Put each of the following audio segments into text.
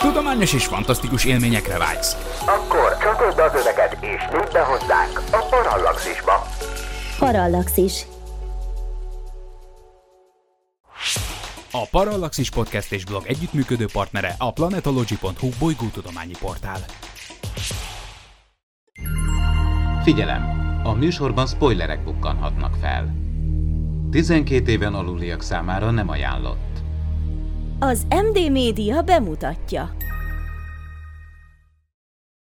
Tudományos és fantasztikus élményekre vágysz. Akkor csatold az öveket és nyudd be hozzánk a Parallaxisba. Parallaxis. A Parallaxis Podcast és blog együttműködő partnere a planetology.hu bolygótudományi portál. Figyelem! A műsorban spoilerek bukkanhatnak fel. 12 éven aluliak számára nem ajánlott. Az MD Média bemutatja.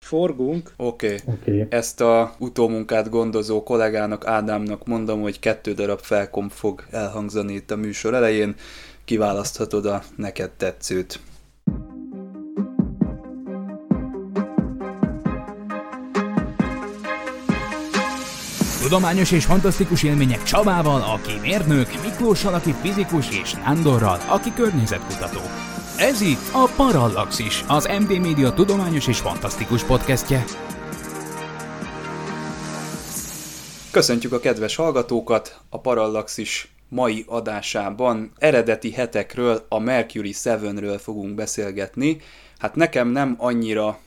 Forgunk. Oké. Okay. Oké. Ezt a utómunkát gondozó kollégának, Ádámnak mondom, hogy kettő darab felkom fog elhangzani itt a műsor elején. Kiválaszthatod a neked tetszőt. Tudományos és fantasztikus élmények Csabával, aki mérnök, Miklóssal, aki fizikus, és Nándorral, aki környezetkutató. Ez itt a Parallaxis, az MD Média tudományos és fantasztikus podcastje. Köszöntjük a kedves hallgatókat a Parallaxis mai adásában. Eredeti hetekről, a Mercury 7-ről fogunk beszélgetni. Hát nekem nem annyira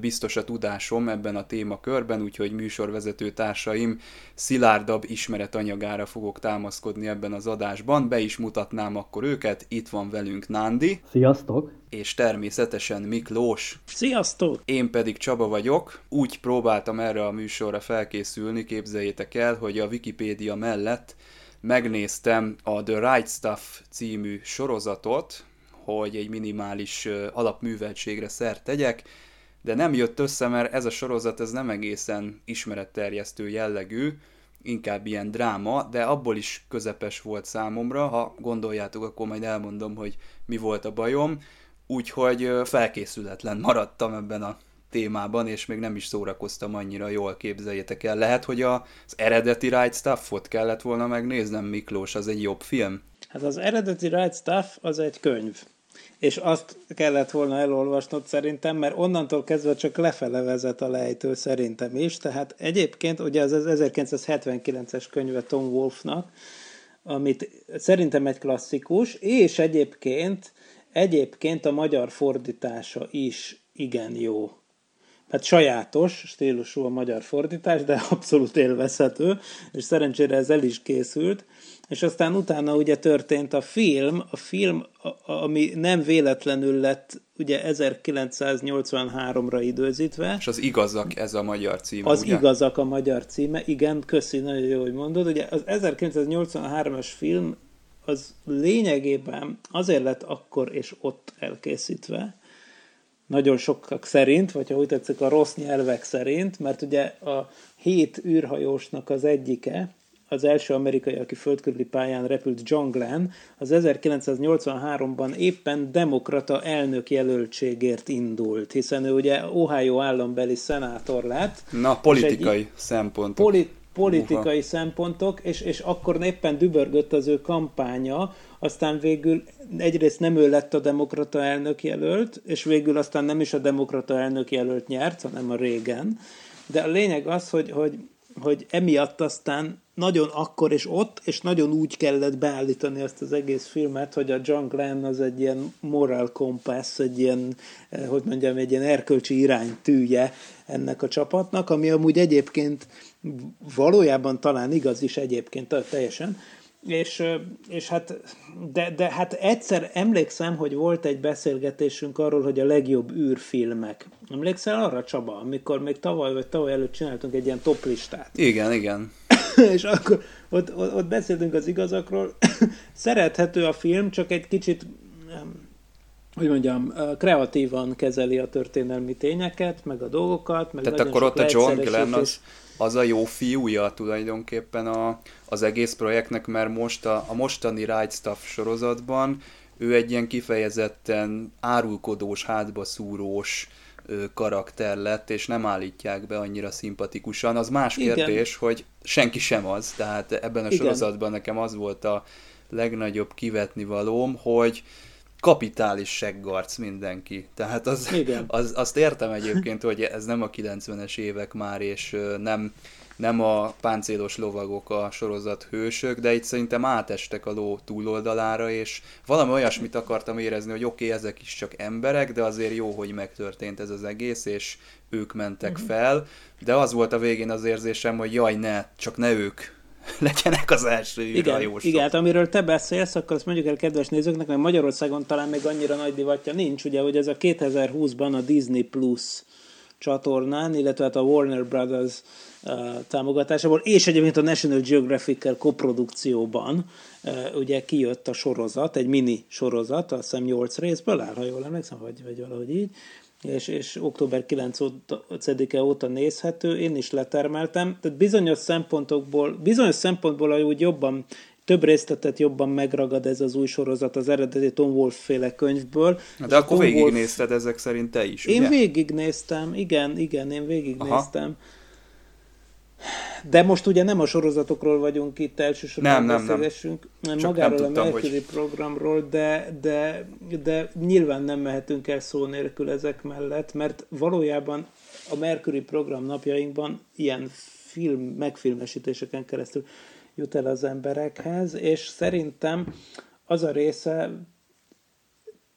biztos a tudásom ebben a témakörben, úgyhogy műsorvezető társaim szilárdabb ismeretanyagára fogok támaszkodni ebben az adásban. Be is mutatnám akkor őket. Itt van velünk Nándi, Sziasztok! és természetesen Miklós. Sziasztok! Én pedig Csaba vagyok. Úgy próbáltam erre a műsorra felkészülni, képzeljétek el, hogy a Wikipédia mellett megnéztem a The Right Stuff című sorozatot, hogy egy minimális alapműveltségre szert tegyek, de nem jött össze, mert ez a sorozat ez nem egészen ismeretterjesztő jellegű, inkább ilyen dráma, de abból is közepes volt számomra. Ha gondoljátok, akkor majd elmondom, hogy mi volt a bajom. Úgyhogy felkészületlen maradtam ebben a témában, és még nem is szórakoztam annyira jól, képzeljétek el. Lehet, hogy az eredeti Right Stuff-ot kellett volna megnéznem, Miklós, az egy jobb film? Hát az eredeti Right Stuff az egy könyv. És azt kellett volna elolvasnod szerintem, mert onnantól kezdve csak lefele vezet a lejtő szerintem is. Tehát egyébként ugye az 1979-es könyve Tom Wolfnak, amit szerintem egy klasszikus, és egyébként, egyébként a magyar fordítása is igen jó. Hát sajátos stílusú a magyar fordítás, de abszolút élvezhető, és szerencsére ez el is készült. És aztán utána ugye történt a film, a film, ami nem véletlenül lett ugye 1983-ra időzítve, És az igazak ez a magyar cím, az ugye? igazak a magyar címe, igen, köszi, nagyon jó, hogy mondod. Ugye az 1983-as film az lényegében azért lett akkor és ott elkészítve, nagyon sokak szerint, vagy ha úgy tetszik, a rossz nyelvek szerint, mert ugye a hét űrhajósnak az egyike, az első amerikai, aki földkörüli pályán repült John Glenn, az 1983-ban éppen demokrata elnök jelöltségért indult, hiszen ő ugye Ohio állambeli szenátor lett. Na, politikai szempontok. Poli- politikai Uha. szempontok, és, és akkor éppen dübörgött az ő kampánya, aztán végül egyrészt nem ő lett a demokrata elnök jelölt, és végül aztán nem is a demokrata elnök jelölt nyert, hanem a régen. De a lényeg az, hogy, hogy, hogy emiatt aztán nagyon akkor és ott, és nagyon úgy kellett beállítani ezt az egész filmet, hogy a John Glenn az egy ilyen moral compass, egy ilyen, eh, hogy mondjam, egy ilyen erkölcsi iránytűje ennek a csapatnak, ami amúgy egyébként valójában talán igaz is egyébként teljesen, és, ö, és hát, de, de hát egyszer emlékszem, hogy volt egy beszélgetésünk arról, hogy a legjobb űrfilmek. Emlékszel arra, Csaba, amikor még tavaly vagy tavaly előtt csináltunk egy ilyen top listát? Igen, igen. és akkor ott, ott, ott beszéltünk az igazakról. Szerethető a film, csak egy kicsit, hogy mondjam, kreatívan kezeli a történelmi tényeket, meg a dolgokat. Meg Tehát akkor ott a John. Glenn az, az a jó fiúja tulajdonképpen a, az egész projektnek, mert most a, a mostani Right Stuff sorozatban ő egy ilyen kifejezetten árulkodós, hátba szúrós karakter lett, és nem állítják be annyira szimpatikusan. Az más Igen. kérdés, hogy senki sem az, tehát ebben a Igen. sorozatban nekem az volt a legnagyobb kivetni valóm, hogy kapitális seggarc mindenki. Tehát az, Igen. az, azt értem egyébként, hogy ez nem a 90-es évek már, és nem nem a páncélos lovagok a sorozat hősök, de itt szerintem átestek a ló túloldalára, és valami olyasmit akartam érezni, hogy oké, okay, ezek is csak emberek, de azért jó, hogy megtörtént ez az egész, és ők mentek uh-huh. fel, de az volt a végén az érzésem, hogy jaj, ne, csak ne ők legyenek az első igen, igen, hát amiről te beszélsz, akkor azt mondjuk el kedves nézőknek, mert Magyarországon talán még annyira nagy divatja nincs, ugye, hogy ez a 2020-ban a Disney Plus csatornán, illetve hát a Warner Brothers támogatásából, és egyébként a National Geographic-kel koprodukcióban ugye kijött a sorozat, egy mini sorozat, azt hiszem 8 részből áll, ha jól emlékszem, vagy, vagy valahogy így, és, és október 9-e óta nézhető, én is letermeltem, tehát bizonyos szempontokból, bizonyos szempontból úgy jobban több részletet jobban megragad ez az új sorozat az eredeti Tom Wolf féle könyvből. De akkor végignézted Wolf... ezek szerint te is, Én ugye? végignéztem, igen, igen, én végignéztem. Aha. De most ugye nem a sorozatokról vagyunk itt elsősorban nem, beszélgessünk, nem, nem. magáról nem tudtam, a Mercury hogy... programról, de, de, de nyilván nem mehetünk el szó nélkül ezek mellett, mert valójában a Mercury program napjainkban ilyen film, megfilmesítéseken keresztül jut el az emberekhez, és szerintem az a része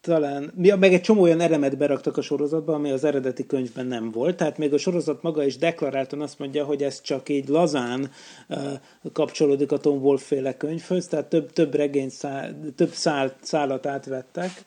talán, meg egy csomó olyan elemet beraktak a sorozatba, ami az eredeti könyvben nem volt, tehát még a sorozat maga is deklaráltan azt mondja, hogy ez csak így lazán kapcsolódik a Tom Wolf féle könyvhöz, tehát több, több regény, szál, több szál, szállat átvettek,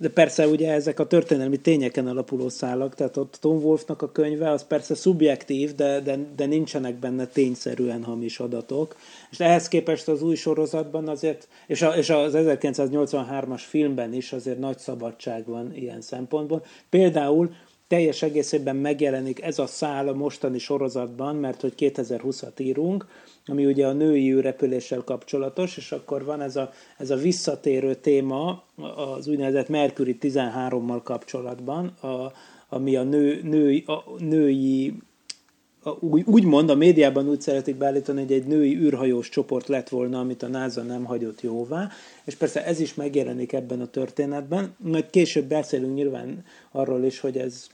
de persze ugye ezek a történelmi tényeken alapuló szálak, tehát ott Tom Wolfnak a könyve az persze szubjektív, de, de, de nincsenek benne tényszerűen hamis adatok. És ehhez képest az új sorozatban azért, és, a, és az 1983-as filmben is azért nagy szabadság van ilyen szempontból. Például teljes egészében megjelenik ez a szál a mostani sorozatban, mert hogy 2020-at írunk, ami ugye a női űrrepüléssel kapcsolatos, és akkor van ez a, ez a visszatérő téma az úgynevezett Mercury 13-mal kapcsolatban, a, ami a, nő, női, a női úgy, úgy mond, a médiában úgy szeretik beállítani, hogy egy női űrhajós csoport lett volna, amit a NASA nem hagyott jóvá, és persze ez is megjelenik ebben a történetben, majd később beszélünk nyilván arról is, hogy ez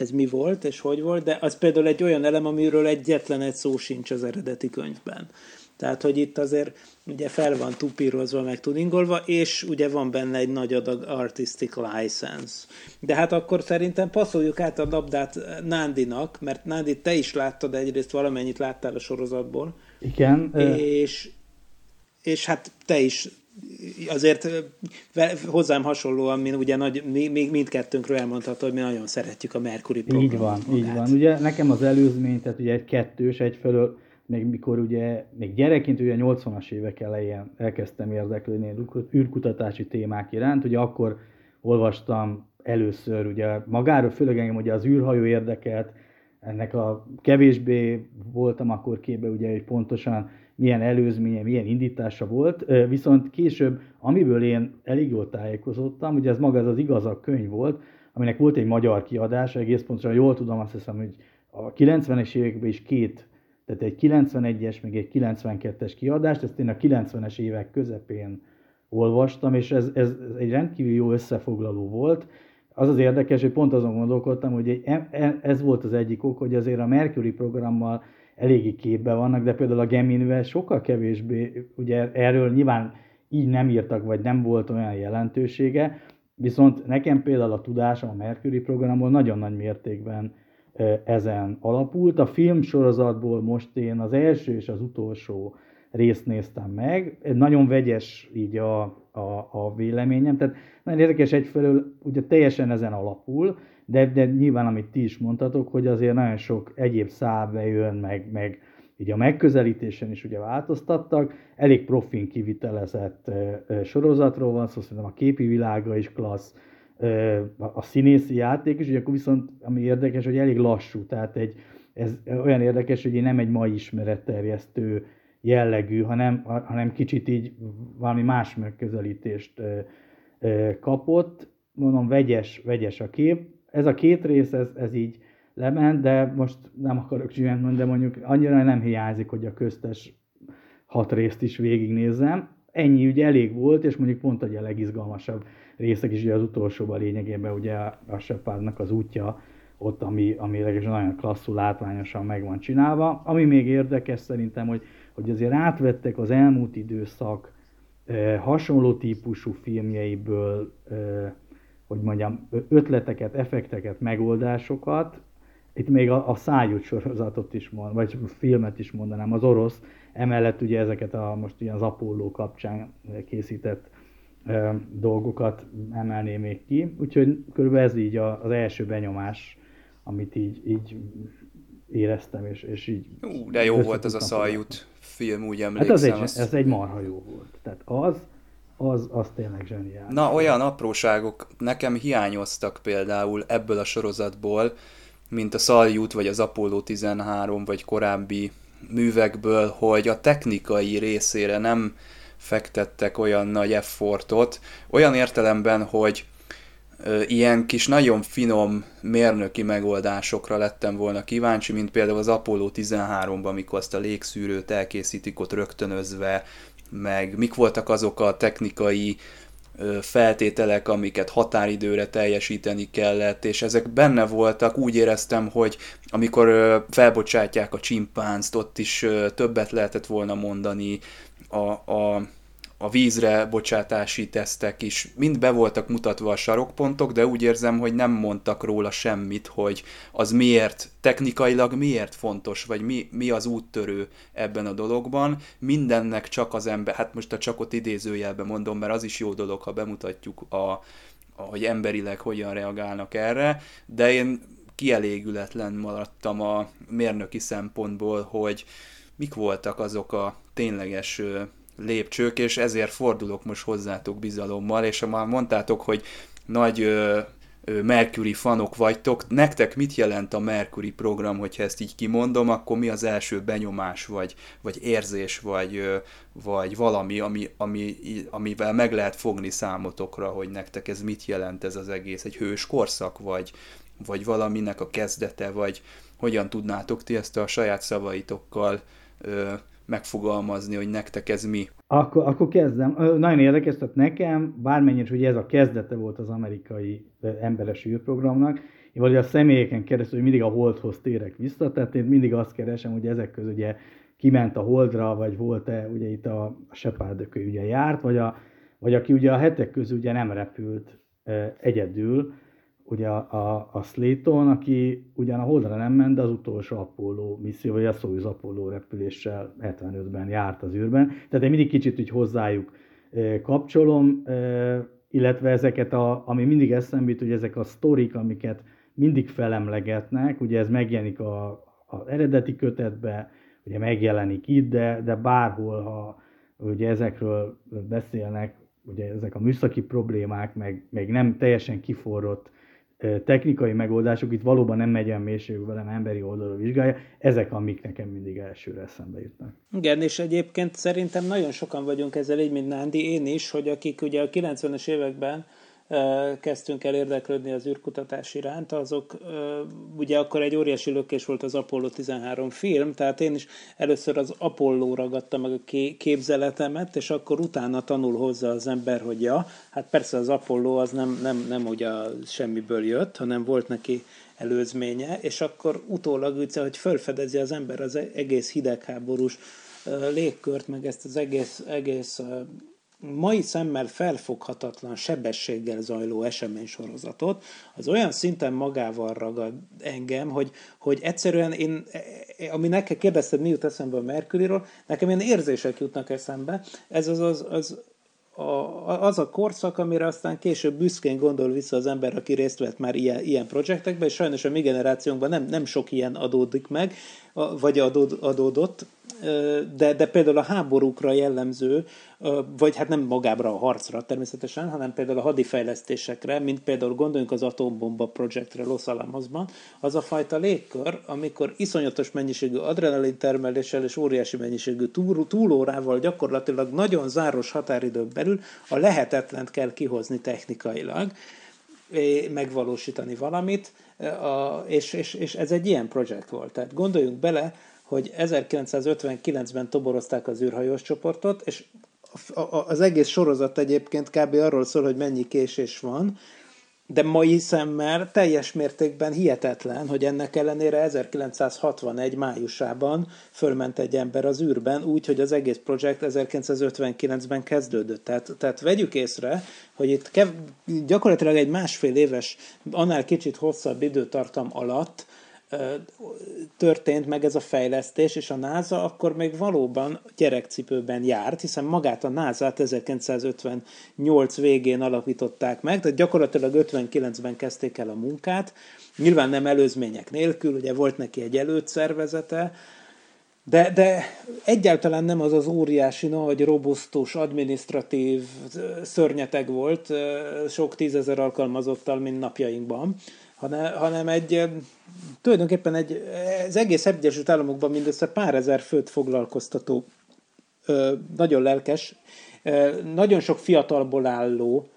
ez mi volt és hogy volt, de az például egy olyan elem, amiről egyetlen egy szó sincs az eredeti könyvben. Tehát, hogy itt azért ugye fel van tupírozva, meg tuningolva, és ugye van benne egy nagy adag artistic license. De hát akkor szerintem passzoljuk át a labdát Nándinak, mert Nándi, te is láttad egyrészt valamennyit láttál a sorozatból. Igen. És, és hát te is azért hozzám hasonlóan, mint ugye nagy, még mindkettőnkről elmondható, hogy mi nagyon szeretjük a Mercury programot. Így van, magát. így van. Ugye nekem az előzmény, tehát ugye egy kettős, egyfelől még mikor ugye, még gyerekként ugye 80-as évek elején elkezdtem érdeklődni űrkutatási témák iránt, ugye akkor olvastam először ugye magáról, főleg engem ugye az űrhajó érdekelt, ennek a kevésbé voltam akkor képbe, ugye, hogy pontosan milyen előzménye, milyen indítása volt, viszont később, amiből én elég jól tájékozottam, ugye ez maga ez az igazak könyv volt, aminek volt egy magyar kiadása, egész pontosan jól tudom, azt hiszem, hogy a 90-es években is két, tehát egy 91-es, meg egy 92-es kiadást, ezt én a 90-es évek közepén olvastam, és ez, ez, egy rendkívül jó összefoglaló volt. Az az érdekes, hogy pont azon gondolkodtam, hogy e, e, ez volt az egyik ok, hogy azért a Mercury programmal eléggé képbe vannak, de például a Geminivel sokkal kevésbé, ugye erről nyilván így nem írtak, vagy nem volt olyan jelentősége, viszont nekem például a tudásom a Mercury programból nagyon nagy mértékben ezen alapult. A film sorozatból most én az első és az utolsó részt néztem meg. Nagyon vegyes így a, a, a véleményem, tehát nagyon érdekes egyfelől, ugye teljesen ezen alapul, de, de nyilván, amit ti is mondtatok, hogy azért nagyon sok egyéb szál bejön, meg, meg így a megközelítésen is ugye változtattak, elég profin kivitelezett sorozatról van szó, szerintem a képi világa is klassz, a színészi játék is, ugye akkor viszont ami érdekes, hogy elég lassú, tehát egy, ez olyan érdekes, hogy nem egy mai ismeretterjesztő jellegű, hanem, hanem kicsit így valami más megközelítést kapott. Mondom, vegyes, vegyes a kép, ez a két rész, ez, ez így lement, de most nem akarok zsivent mondani, de mondjuk annyira nem hiányzik, hogy a köztes hat részt is végignézzem. Ennyi ugye elég volt, és mondjuk pont hogy a legizgalmasabb részek is, ugye az utolsóban lényegében ugye a Shepardnak az útja ott, ami, ami nagyon klasszul, látványosan meg van csinálva. Ami még érdekes szerintem, hogy, hogy azért átvettek az elmúlt időszak eh, hasonló típusú filmjeiből, eh, hogy mondjam, ötleteket, effekteket, megoldásokat, itt még a, a szájút sorozatot is mond, vagy filmet is mondanám, az orosz, emellett ugye ezeket a most ugye az Apollo kapcsán készített e, dolgokat emelném még ki, úgyhogy körülbelül ez így az első benyomás, amit így, így éreztem, és, és így... Ú, de jó volt az a szájút film, úgy emlékszem. Hát az egy, ez egy marha jó volt. Tehát az, az, az tényleg zseniális. Na, olyan apróságok nekem hiányoztak például ebből a sorozatból, mint a Szaljút, vagy az Apollo 13, vagy korábbi művekből, hogy a technikai részére nem fektettek olyan nagy effortot, olyan értelemben, hogy ilyen kis nagyon finom mérnöki megoldásokra lettem volna kíváncsi, mint például az Apollo 13-ban, amikor azt a légszűrőt elkészítik ott rögtönözve, meg mik voltak azok a technikai feltételek, amiket határidőre teljesíteni kellett, és ezek benne voltak, úgy éreztem, hogy amikor felbocsátják a csimpánzt, ott is többet lehetett volna mondani, a, a a vízre bocsátási tesztek is mind be voltak mutatva a sarokpontok, de úgy érzem, hogy nem mondtak róla semmit, hogy az miért, technikailag miért fontos, vagy mi, mi az úttörő ebben a dologban. Mindennek csak az ember, hát most a csakot idézőjelben mondom, mert az is jó dolog, ha bemutatjuk, a, hogy emberileg hogyan reagálnak erre, de én kielégületlen maradtam a mérnöki szempontból, hogy mik voltak azok a tényleges lépcsők, és ezért fordulok most hozzátok bizalommal, és már mondtátok, hogy nagy ö, ö, Mercury fanok vagytok, nektek mit jelent a Mercury program, hogyha ezt így kimondom, akkor mi az első benyomás, vagy, vagy érzés, vagy, ö, vagy valami, ami, ami, amivel meg lehet fogni számotokra, hogy nektek ez mit jelent ez az egész, egy hős korszak, vagy, vagy valaminek a kezdete, vagy hogyan tudnátok ti ezt a saját szavaitokkal megfogalmazni, hogy nektek ez mi? Akkor, akkor kezdem. Nagyon érdekes, tehát nekem, bármennyire, hogy ez a kezdete volt az amerikai emberes űrprogramnak, valahogy a személyeken keresztül, hogy mindig a Holdhoz térek vissza, tehát én mindig azt keresem, hogy ezek közül ugye kiment a Holdra, vagy volt-e, ugye itt a Shepard ugye járt, vagy, a, vagy aki ugye a hetek közül ugye nem repült egyedül, ugye a, a, a Slayton, aki ugyan a Holdra nem ment, de az utolsó Apollo misszió, vagy a Soyuz Apollo repüléssel 75-ben járt az űrben. Tehát én mindig kicsit úgy hozzájuk kapcsolom, illetve ezeket, a, ami mindig eszembe jut, hogy ezek a sztorik, amiket mindig felemlegetnek, ugye ez megjelenik a, az eredeti kötetbe, ugye megjelenik itt, de, de bárhol, ha ugye ezekről beszélnek, ugye ezek a műszaki problémák, meg, meg nem teljesen kiforrott technikai megoldások, itt valóban nem megy olyan mélységbe, hanem emberi oldalról vizsgálja, ezek, amik nekem mindig elsőre eszembe jutnak. Igen, és egyébként szerintem nagyon sokan vagyunk ezzel így, mint Nándi, én is, hogy akik ugye a 90-es években kezdtünk el érdeklődni az űrkutatás iránt, azok ugye akkor egy óriási lökés volt az Apollo 13 film, tehát én is először az Apollo ragadta meg a képzeletemet, és akkor utána tanul hozzá az ember, hogy ja, hát persze az Apollo az nem, nem, nem ugye semmiből jött, hanem volt neki előzménye, és akkor utólag úgy, hogy felfedezi az ember az egész hidegháborús légkört, meg ezt az egész, egész mai szemmel felfoghatatlan sebességgel zajló eseménysorozatot, az olyan szinten magával ragad engem, hogy, hogy egyszerűen én, ami nekem kérdezted, mi jut eszembe a Mercuryról, nekem ilyen érzések jutnak eszembe. Ez az, az, az a, az a korszak, amire aztán később büszkén gondol vissza az ember, aki részt vett már ilyen, ilyen projektekben, és sajnos a mi generációnkban nem, nem sok ilyen adódik meg, vagy adód, adódott, de, de például a háborúkra jellemző, vagy hát nem magábra a harcra természetesen, hanem például a hadifejlesztésekre, mint például gondoljunk az atombomba projektre Los Alamosban, az a fajta légkör, amikor iszonyatos mennyiségű adrenalin termeléssel és óriási mennyiségű túl, túlórával gyakorlatilag nagyon záros határidőn belül a lehetetlent kell kihozni technikailag, megvalósítani valamit, és, és, ez egy ilyen projekt volt. Tehát gondoljunk bele, hogy 1959-ben toborozták az űrhajós csoportot, és az egész sorozat egyébként kb. arról szól, hogy mennyi késés van, de mai szemmel teljes mértékben hihetetlen, hogy ennek ellenére 1961 májusában fölment egy ember az űrben, úgy, hogy az egész projekt 1959-ben kezdődött. Tehát, tehát vegyük észre, hogy itt kev- gyakorlatilag egy másfél éves, annál kicsit hosszabb időtartam alatt történt meg ez a fejlesztés, és a NASA akkor még valóban gyerekcipőben járt, hiszen magát a NASA-t 1958 végén alapították meg, tehát gyakorlatilag 59-ben kezdték el a munkát, nyilván nem előzmények nélkül, ugye volt neki egy előtszervezete, de, de egyáltalán nem az az óriási, nagy, robusztus, administratív szörnyeteg volt, sok tízezer alkalmazottal, mint napjainkban, hanem, hanem egy, tulajdonképpen egy, az egész Egyesült Államokban mindössze pár ezer főt foglalkoztató, nagyon lelkes, nagyon sok fiatalból álló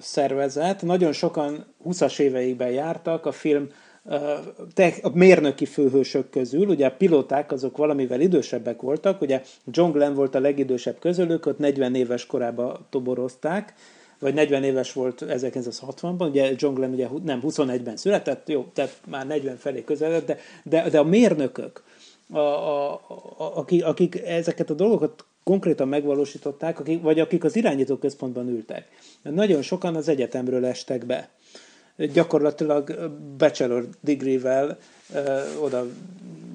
szervezet, nagyon sokan 20-as éveikben jártak, a film a mérnöki főhősök közül, ugye a pilóták azok valamivel idősebbek voltak, ugye John Glenn volt a legidősebb közülük, ott 40 éves korában toborozták, vagy 40 éves volt 1960-ban, ugye John Glenn ugye nem 21-ben született, jó, tehát már 40 felé közeledett, de, de, de a mérnökök, a, a, a, akik, akik ezeket a dolgokat konkrétan megvalósították, akik, vagy akik az irányító központban ültek. Nagyon sokan az egyetemről estek be. Gyakorlatilag bachelor degree-vel ö, oda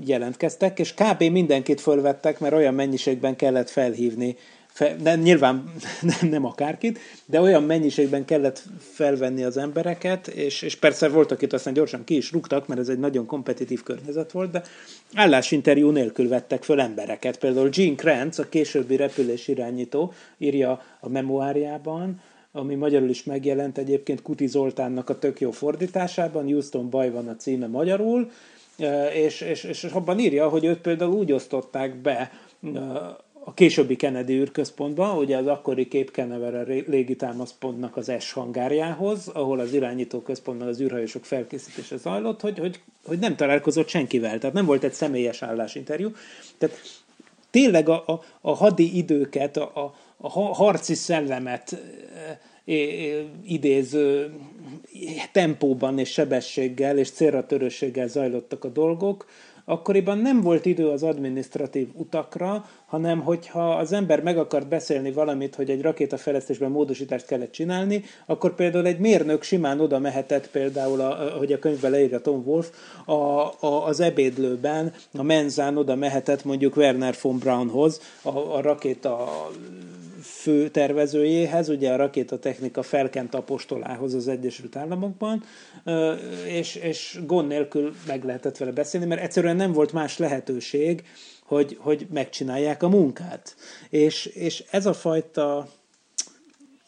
jelentkeztek, és kb. mindenkit fölvettek, mert olyan mennyiségben kellett felhívni fe, de nyilván nem, nem akárkit, de olyan mennyiségben kellett felvenni az embereket, és, és persze volt, akit aztán gyorsan ki is rúgtak, mert ez egy nagyon kompetitív környezet volt, de állásinterjú nélkül vettek föl embereket. Például Gene Kranz, a későbbi repülés irányító, írja a memoáriában, ami magyarul is megjelent egyébként Kuti Zoltánnak a tök jó fordításában, Houston Baj van a címe magyarul, és, és, és abban írja, hogy őt például úgy osztották be a későbbi Kennedy űrközpontba, ugye az akkori Cape Canaveral légitámaszpontnak az S hangárjához, ahol az irányító központban az űrhajósok felkészítése zajlott, hogy, hogy, hogy nem találkozott senkivel, tehát nem volt egy személyes állásinterjú. Tehát tényleg a, a, a hadi időket, a, a, a harci szellemet e, e, idéző tempóban és sebességgel és célra törőséggel zajlottak a dolgok, akkoriban nem volt idő az administratív utakra, hanem hogyha az ember meg akart beszélni valamit, hogy egy rakétafejlesztésben módosítást kellett csinálni, akkor például egy mérnök simán oda mehetett például, a, hogy a könyvben leírja Tom Wolf, a, a, az ebédlőben, a menzán oda mehetett mondjuk Werner von Braunhoz, a, a rakéta fő tervezőjéhez, ugye a rakétatechnika felkent apostolához az Egyesült Államokban, és, és gond nélkül meg lehetett vele beszélni, mert egyszerűen nem volt más lehetőség, hogy, hogy megcsinálják a munkát. És, és ez a fajta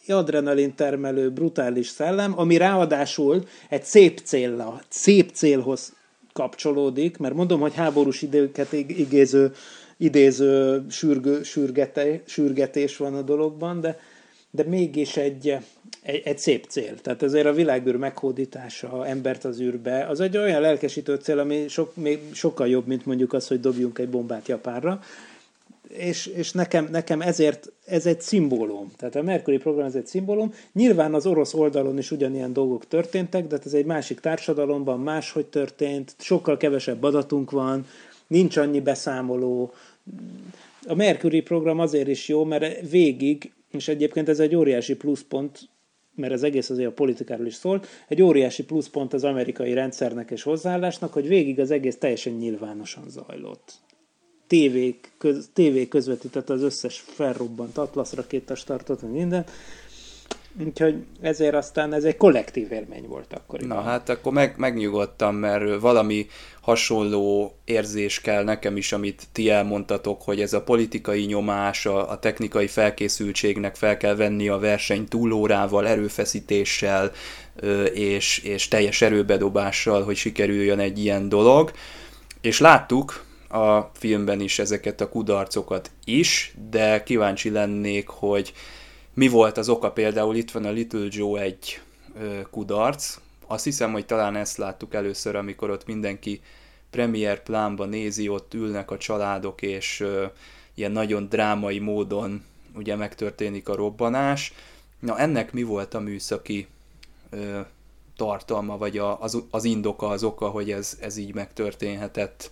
adrenalin termelő, brutális szellem, ami ráadásul egy szép célra, szép célhoz kapcsolódik, mert mondom, hogy háborús időket igéző idéző sürgő, sürgete, sürgetés van a dologban, de, de mégis egy, egy, egy szép cél. Tehát ezért a világűr meghódítása embert az űrbe, az egy olyan lelkesítő cél, ami sok, még sokkal jobb, mint mondjuk az, hogy dobjunk egy bombát Japánra. És, és nekem, nekem ezért ez egy szimbólum. Tehát a Mercury program ez egy szimbólum. Nyilván az orosz oldalon is ugyanilyen dolgok történtek, de hát ez egy másik társadalomban máshogy történt, sokkal kevesebb adatunk van, nincs annyi beszámoló, a Mercury program azért is jó, mert végig, és egyébként ez egy óriási pluszpont, mert az egész azért a politikáról is szól, egy óriási pluszpont az amerikai rendszernek és hozzáállásnak, hogy végig az egész teljesen nyilvánosan zajlott. TV, köz, TV közvetített az összes felrobbant Atlas rakéta startot, minden, Úgyhogy ezért aztán ez egy kollektív élmény volt akkor. Na hát akkor meg, megnyugodtam, mert valami hasonló érzés kell nekem is, amit ti elmondtatok, hogy ez a politikai nyomás, a, a technikai felkészültségnek fel kell venni a verseny túlórával, erőfeszítéssel és, és teljes erőbedobással, hogy sikerüljön egy ilyen dolog. És láttuk a filmben is ezeket a kudarcokat is, de kíváncsi lennék, hogy mi volt az oka például, itt van a Little Joe egy kudarc, azt hiszem, hogy talán ezt láttuk először, amikor ott mindenki premier plánba nézi, ott ülnek a családok, és ö, ilyen nagyon drámai módon ugye megtörténik a robbanás. Na ennek mi volt a műszaki ö, tartalma, vagy a, az, az indoka, az oka, hogy ez, ez így megtörténhetett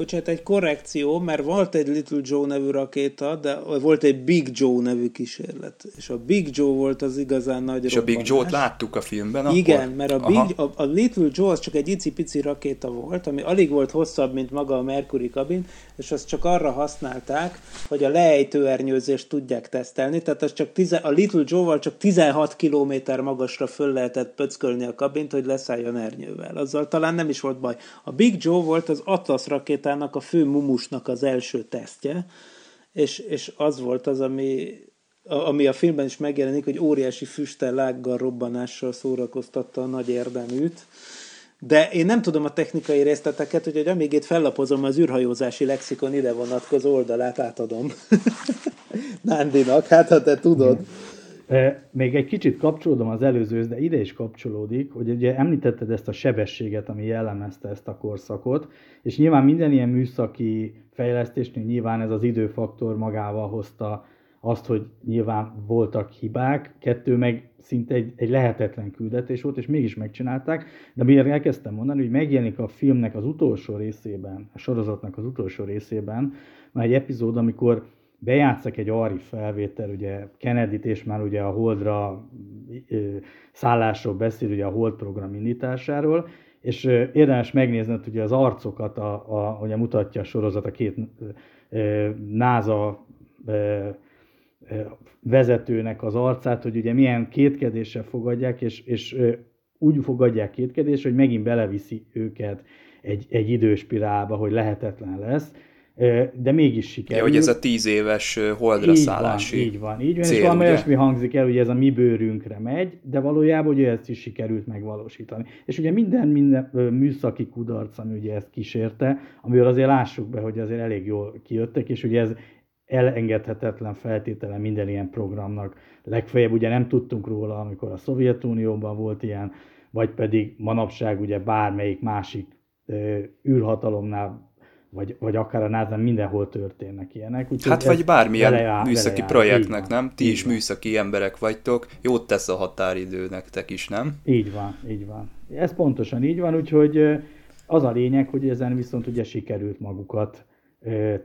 bocsánat, egy korrekció, mert volt egy Little Joe nevű rakéta, de volt egy Big Joe nevű kísérlet. És a Big Joe volt az igazán nagy És robbanás. a Big Joe-t láttuk a filmben Igen, akkor? mert a, Big, a, a Little Joe az csak egy icipici rakéta volt, ami alig volt hosszabb, mint maga a Mercury kabin, és azt csak arra használták, hogy a lejtőernyőzést tudják tesztelni, tehát az csak tize, a Little Joe-val csak 16 km magasra föl lehetett pöckölni a kabint, hogy leszálljon ernyővel. Azzal talán nem is volt baj. A Big Joe volt az Atlas rakéta rakétának a fő mumusnak az első tesztje, és, és az volt az, ami, ami a filmben is megjelenik, hogy óriási füstel lággal robbanással szórakoztatta a nagy érdeműt. De én nem tudom a technikai részleteket, hogy amíg itt fellapozom az űrhajózási lexikon ide vonatkozó oldalát, átadom Nándinak, hát ha te tudod. Még egy kicsit kapcsolódom az előzőhöz, de ide is kapcsolódik, hogy ugye említetted ezt a sebességet, ami jellemezte ezt a korszakot, és nyilván minden ilyen műszaki fejlesztésnél nyilván ez az időfaktor magával hozta azt, hogy nyilván voltak hibák, kettő meg szinte egy, egy lehetetlen küldetés volt, és mégis megcsinálták, de mire elkezdtem mondani, hogy megjelenik a filmnek az utolsó részében, a sorozatnak az utolsó részében, már egy epizód, amikor bejátszak egy Ari felvétel, ugye kennedy és már ugye a Holdra szállásról beszél, ugye a Hold program indításáról, és érdemes megnézni, ugye az arcokat, a, a, ugye mutatja a sorozat a két NASA vezetőnek az arcát, hogy ugye milyen kétkedéssel fogadják, és, és úgy fogadják kétkedés, hogy megint beleviszi őket egy, egy időspirálba, hogy lehetetlen lesz, de mégis sikerült. Ja, hogy ez a tíz éves holdra így szállási van, így van, így van, cél, és valami olyasmi hangzik el, hogy ez a mi bőrünkre megy, de valójában ugye ezt is sikerült megvalósítani. És ugye minden, minden műszaki kudarc, ami ugye ezt kísérte, amivel azért lássuk be, hogy azért elég jól kijöttek, és ugye ez elengedhetetlen feltétele minden ilyen programnak. Legfeljebb ugye nem tudtunk róla, amikor a Szovjetunióban volt ilyen, vagy pedig manapság ugye bármelyik másik űrhatalomnál vagy, vagy akár a nasa mindenhol történnek ilyenek. Úgy, hát vagy bármilyen áll, műszaki projektnek, nem? Ti is van. műszaki emberek vagytok, jót tesz a határidő nektek is, nem? Így van, így van. Ez pontosan így van, úgyhogy az a lényeg, hogy ezen viszont ugye sikerült magukat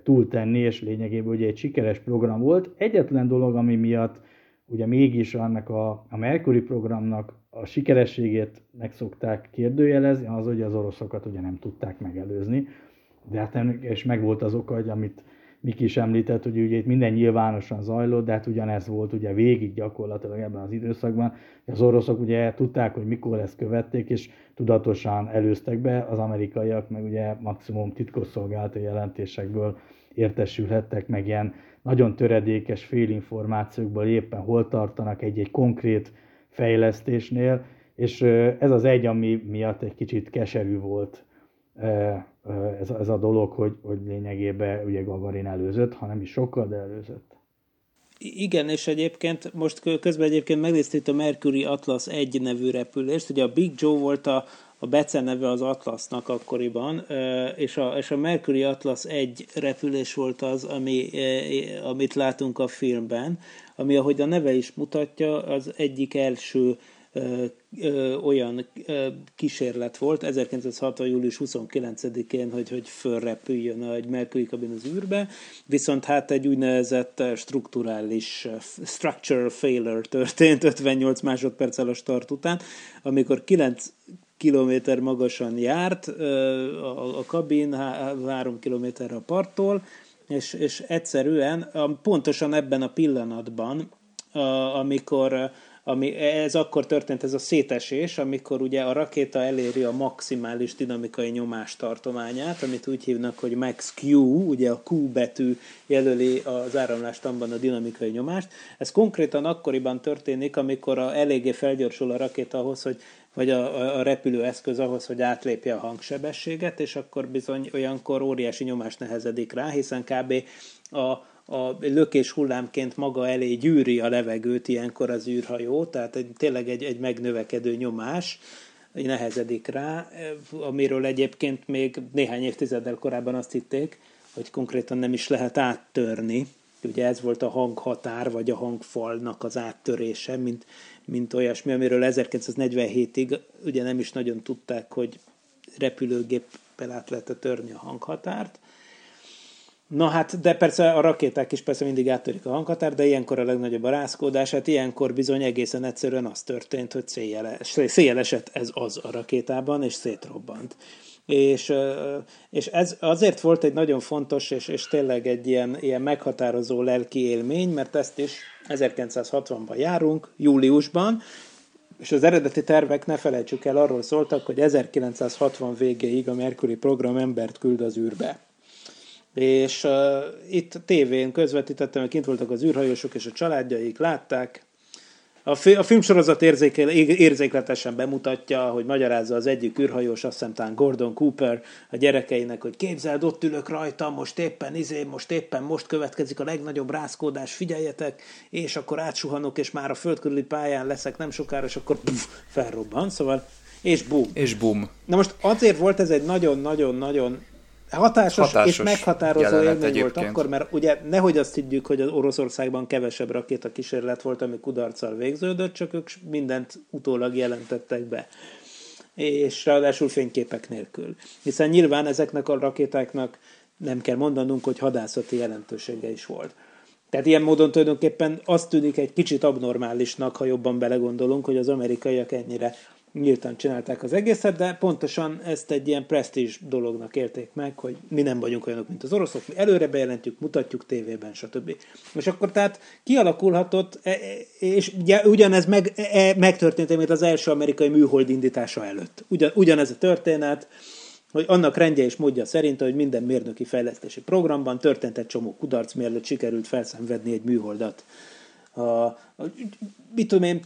túltenni, és lényegében ugye egy sikeres program volt. Egyetlen dolog, ami miatt ugye mégis annak a, a Mercury programnak a sikerességét meg szokták kérdőjelezni, az, hogy az oroszokat ugye nem tudták megelőzni de hát és megvolt az oka, hogy amit Miki is említett, hogy ugye itt minden nyilvánosan zajlott, de hát ugyanez volt ugye végig gyakorlatilag ebben az időszakban. Az oroszok ugye tudták, hogy mikor ezt követték, és tudatosan előztek be, az amerikaiak meg ugye maximum titkosszolgálati jelentésekből értesülhettek meg ilyen nagyon töredékes félinformációkból éppen hol tartanak egy-egy konkrét fejlesztésnél, és ez az egy, ami miatt egy kicsit keserű volt ez, ez a dolog, hogy, hogy lényegében ugye Gagarin előzött, ha nem is sokkal, de előzött. Igen, és egyébként most közben egyébként megnéztük a Mercury Atlas 1 nevű repülést, ugye a Big Joe volt a, a Bece neve az Atlasnak akkoriban, és a, és a Mercury Atlas 1 repülés volt az, ami, amit látunk a filmben, ami ahogy a neve is mutatja, az egyik első olyan kísérlet volt 1960. július 29-én, hogy, hogy fölrepüljön egy Mercury kabin az űrbe, viszont hát egy úgynevezett strukturális structural failure történt 58 másodperccel a start után, amikor 9 kilométer magasan járt a, a kabin, három kilométerre a parttól, és, és egyszerűen pontosan ebben a pillanatban, amikor ami, ez akkor történt ez a szétesés, amikor ugye a rakéta eléri a maximális dinamikai nyomás tartományát, amit úgy hívnak, hogy max Q, ugye a Q betű jelöli az áramlástamban a dinamikai nyomást. Ez konkrétan akkoriban történik, amikor a, eléggé felgyorsul a rakéta ahhoz, hogy vagy a, a repülőeszköz ahhoz, hogy átlépje a hangsebességet, és akkor bizony olyankor óriási nyomás nehezedik rá, hiszen kb. a a lökés hullámként maga elé gyűri a levegőt ilyenkor az űrhajó, tehát egy, tényleg egy, egy megnövekedő nyomás nehezedik rá, amiről egyébként még néhány évtizeddel korábban azt hitték, hogy konkrétan nem is lehet áttörni, ugye ez volt a hanghatár, vagy a hangfalnak az áttörése, mint, mint olyasmi, amiről 1947-ig ugye nem is nagyon tudták, hogy repülőgéppel át lehet törni a hanghatárt. Na hát, de persze a rakéták is persze mindig áttörik a hanghatár, de ilyenkor a legnagyobb a rázkódás, hát ilyenkor bizony egészen egyszerűen az történt, hogy széjjel esett ez az a rakétában, és szétrobbant. És, és ez azért volt egy nagyon fontos, és, és tényleg egy ilyen, ilyen meghatározó lelki élmény, mert ezt is 1960-ban járunk, júliusban, és az eredeti tervek, ne felejtsük el, arról szóltak, hogy 1960 végéig a Mercury program embert küld az űrbe. És uh, itt tévén közvetítettem, hogy kint voltak az űrhajósok, és a családjaik látták, a, fi, a filmsorozat érzékel, érzékletesen bemutatja, hogy magyarázza az egyik űrhajós, azt hiszem talán Gordon Cooper a gyerekeinek, hogy képzeld, ott ülök rajta, most éppen izé, most éppen most következik a legnagyobb rázkódás, figyeljetek, és akkor átsuhanok, és már a föld körüli pályán leszek nem sokára, és akkor puf, felrobban, szóval és bum. És bum. Na most azért volt ez egy nagyon-nagyon-nagyon hatásos, hatásos és meghatározó élmény volt akkor, mert ugye nehogy azt higgyük, hogy az Oroszországban kevesebb rakéta kísérlet volt, ami kudarccal végződött, csak ők mindent utólag jelentettek be és ráadásul fényképek nélkül. Hiszen nyilván ezeknek a rakétáknak nem kell mondanunk, hogy hadászati jelentősége is volt. Tehát ilyen módon tulajdonképpen azt tűnik egy kicsit abnormálisnak, ha jobban belegondolunk, hogy az amerikaiak ennyire nyíltan csinálták az egészet, de pontosan ezt egy ilyen presztízs dolognak érték meg, hogy mi nem vagyunk olyanok, mint az oroszok, mi előre bejelentjük, mutatjuk tévében, stb. És akkor tehát kialakulhatott, e, e, és ugye ugyanez meg, e, megtörtént, mint az első amerikai műhold indítása előtt. Ugyan, ugyanez a történet, hogy annak rendje és módja szerint, hogy minden mérnöki fejlesztési programban történt egy csomó kudarc, mielőtt sikerült felszenvedni egy műholdat. A, mit tudom én,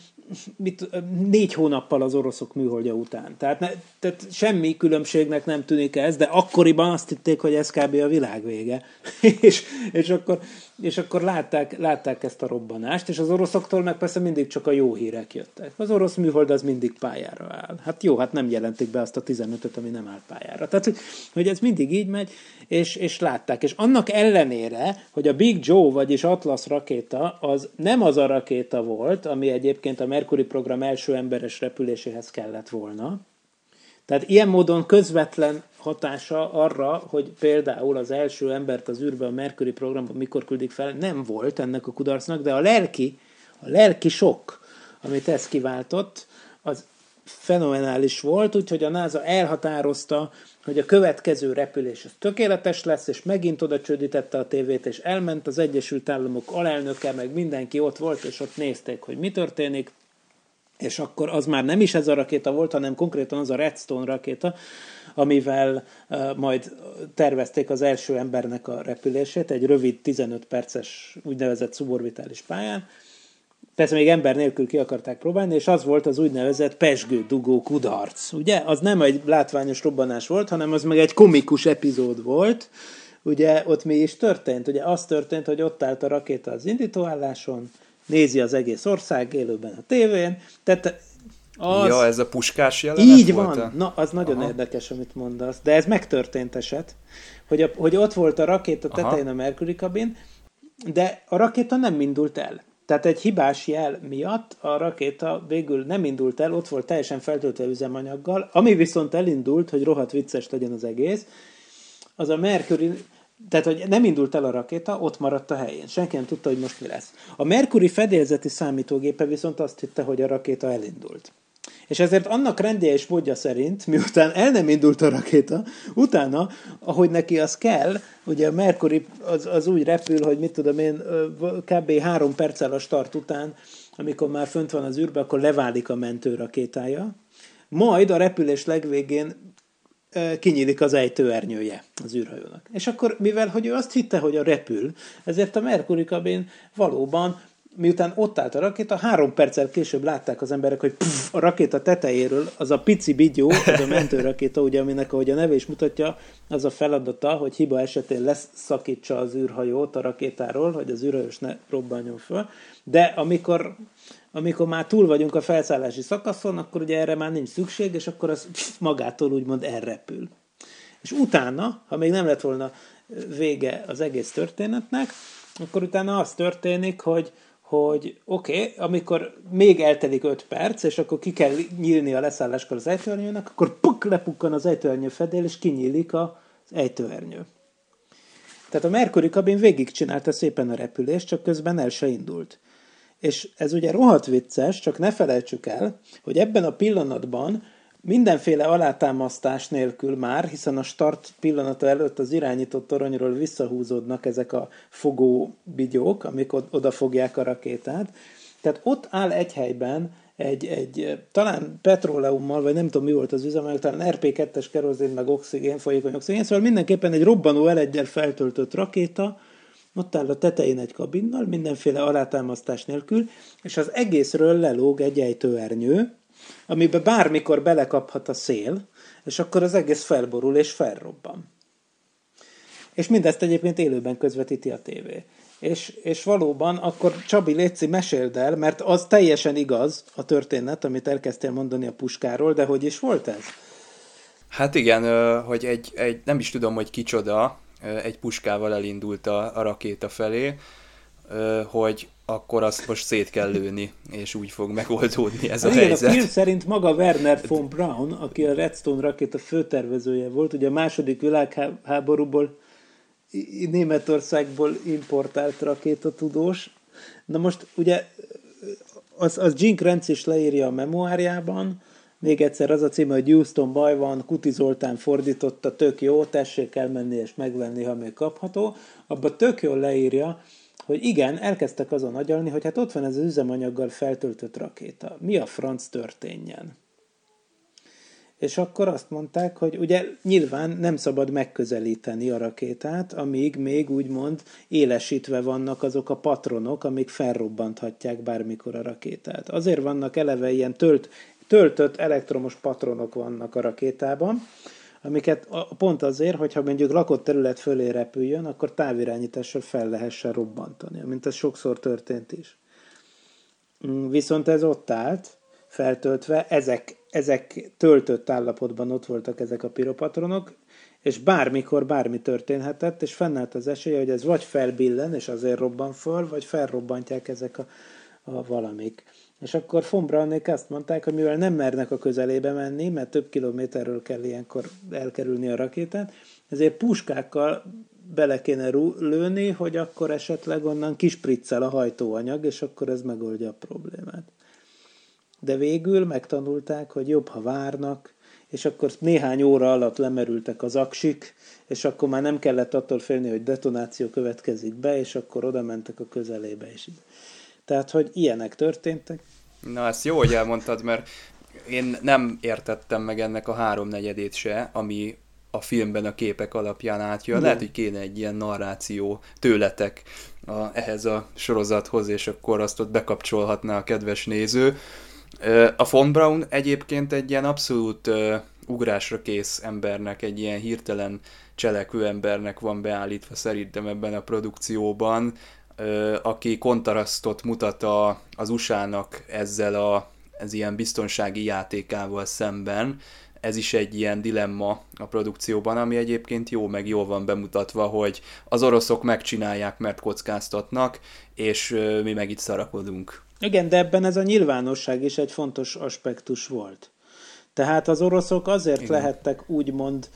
mit, négy hónappal az oroszok műholdja után. Tehát, ne, tehát semmi különbségnek nem tűnik ez, de akkoriban azt hitték, hogy ez kb. a világ vége. és, és, akkor, és akkor látták, látták ezt a robbanást, és az oroszoktól meg persze mindig csak a jó hírek jöttek. Az orosz műhold az mindig pályára áll. Hát jó, hát nem jelentik be azt a 15-öt, ami nem áll pályára. Tehát, hogy, ez mindig így megy, és, és látták. És annak ellenére, hogy a Big Joe, vagyis Atlas rakéta, az nem az a rakéta volt, ami egyébként a Mercury program első emberes repüléséhez kellett volna. Tehát ilyen módon közvetlen hatása arra, hogy például az első embert az űrbe a Mercury programban mikor küldik fel, nem volt ennek a kudarcnak, de a lelki, a lelki sok, amit ez kiváltott, az fenomenális volt, úgyhogy a NASA elhatározta, hogy a következő repülés az tökéletes lesz, és megint oda csődítette a tévét, és elment az Egyesült Államok alelnöke, meg mindenki ott volt, és ott nézték, hogy mi történik, és akkor az már nem is ez a rakéta volt, hanem konkrétan az a Redstone rakéta, amivel uh, majd tervezték az első embernek a repülését, egy rövid 15 perces úgynevezett szuborbitális pályán, Persze még ember nélkül ki akarták próbálni, és az volt az úgynevezett pesgő dugó kudarc. Ugye? Az nem egy látványos robbanás volt, hanem az meg egy komikus epizód volt. Ugye ott mi is történt? Ugye az történt, hogy ott állt a rakéta az indítóálláson, nézi az egész ország élőben a tévén, tehát az... Ja, ez a puskás jelenet Így volt van. Na, az nagyon Aha. érdekes, amit mondasz. De ez megtörtént eset, hogy, a, hogy ott volt a rakéta tetején Aha. a Mercury kabin, de a rakéta nem indult el. Tehát egy hibás jel miatt a rakéta végül nem indult el, ott volt teljesen feltöltve üzemanyaggal, ami viszont elindult, hogy rohadt vicces legyen az egész, az a Mercury, tehát hogy nem indult el a rakéta, ott maradt a helyén. Senki nem tudta, hogy most mi lesz. A Mercury fedélzeti számítógépe viszont azt hitte, hogy a rakéta elindult. És ezért annak rendje és módja szerint, miután el nem indult a rakéta, utána, ahogy neki az kell, ugye a Mercury az, az úgy repül, hogy mit tudom én, kb. három perccel a start után, amikor már fönt van az űrbe, akkor leválik a mentőrakétája, majd a repülés legvégén kinyílik az ejtőernyője az űrhajónak. És akkor, mivel hogy ő azt hitte, hogy a repül, ezért a Mercury kabin valóban miután ott állt a rakéta, három perccel később látták az emberek, hogy pff, a rakéta tetejéről az a pici bigyó, az a mentőrakéta, ugye, aminek, ahogy a neve is mutatja, az a feladata, hogy hiba esetén leszakítsa az űrhajót a rakétáról, hogy az űrhajós ne robbanjon föl. De amikor, amikor már túl vagyunk a felszállási szakaszon, akkor ugye erre már nincs szükség, és akkor az pff, magától úgymond elrepül. És utána, ha még nem lett volna vége az egész történetnek, akkor utána az történik, hogy, hogy oké, okay, amikor még eltelik 5 perc, és akkor ki kell nyílni a leszálláskor az ejtőernyőnek, akkor puk, lepukkan az ejtőernyő fedél, és kinyílik az ejtőernyő. Tehát a Mercury kabin végigcsinálta szépen a repülést, csak közben el se indult. És ez ugye rohadt vicces, csak ne felejtsük el, hogy ebben a pillanatban mindenféle alátámasztás nélkül már, hiszen a start pillanata előtt az irányított toronyról visszahúzódnak ezek a fogó bigyók, amik oda fogják a rakétát. Tehát ott áll egy helyben egy, egy talán petróleummal, vagy nem tudom mi volt az üzemanyag, talán RP2-es kerozin, meg oxigén, folyékony oxigén, szóval mindenképpen egy robbanó l feltöltött rakéta, ott áll a tetején egy kabinnal, mindenféle alátámasztás nélkül, és az egészről lelóg egy ejtőernyő, amiben bármikor belekaphat a szél, és akkor az egész felborul és felrobban. És mindezt egyébként élőben közvetíti a tévé. És, és valóban akkor Csabi Léci meséld el, mert az teljesen igaz a történet, amit elkezdtél mondani a puskáról, de hogy is volt ez? Hát igen, hogy egy, egy nem is tudom, hogy kicsoda, egy puskával elindult a, a rakéta felé, hogy akkor azt most szét kell lőni, és úgy fog megoldódni ez a Igen, helyzet. A film szerint maga Werner von Braun, aki a Redstone rakéta főtervezője volt, ugye a második világháborúból Németországból importált rakétatudós. Na most ugye az, az Gene Krenz is leírja a memoárjában, még egyszer az a címe, hogy Houston baj van, Kuti Zoltán fordította, tök jó, tessék elmenni és megvenni, ha még kapható. Abba tök jól leírja, hogy igen, elkezdtek azon agyalni, hogy hát ott van ez az üzemanyaggal feltöltött rakéta. Mi a franc történjen? És akkor azt mondták, hogy ugye nyilván nem szabad megközelíteni a rakétát, amíg még úgymond élesítve vannak azok a patronok, amik felrobbanthatják bármikor a rakétát. Azért vannak eleve ilyen tölt, töltött elektromos patronok vannak a rakétában, amiket pont azért, hogyha mondjuk lakott terület fölé repüljön, akkor távirányítással fel lehessen robbantani, mint ez sokszor történt is. Mm, viszont ez ott állt, feltöltve, ezek, ezek töltött állapotban ott voltak ezek a piropatronok, és bármikor bármi történhetett, és fennállt az esélye, hogy ez vagy felbillen, és azért robban föl, vagy felrobbantják ezek a, a valamik. És akkor Fombraunék azt mondták, hogy mivel nem mernek a közelébe menni, mert több kilométerről kell ilyenkor elkerülni a rakétát, ezért puskákkal bele kéne lőni, hogy akkor esetleg onnan kispriccel a hajtóanyag, és akkor ez megoldja a problémát. De végül megtanulták, hogy jobb, ha várnak, és akkor néhány óra alatt lemerültek az aksik, és akkor már nem kellett attól félni, hogy detonáció következik be, és akkor oda mentek a közelébe is. Tehát, hogy ilyenek történtek. Na, ezt jó, hogy elmondtad, mert én nem értettem meg ennek a háromnegyedét se, ami a filmben a képek alapján átjön. Igen. Lehet, hogy kéne egy ilyen narráció tőletek a, ehhez a sorozathoz, és akkor azt ott bekapcsolhatná a kedves néző. A Von Braun egyébként egy ilyen abszolút uh, ugrásra kész embernek, egy ilyen hirtelen cselekvő embernek van beállítva szerintem ebben a produkcióban aki kontrasztot mutat a, az USA-nak ezzel a, ez ilyen biztonsági játékával szemben. Ez is egy ilyen dilemma a produkcióban, ami egyébként jó, meg jól van bemutatva, hogy az oroszok megcsinálják, mert kockáztatnak, és mi meg itt szarakodunk. Igen, de ebben ez a nyilvánosság is egy fontos aspektus volt. Tehát az oroszok azért Igen. lehettek úgymond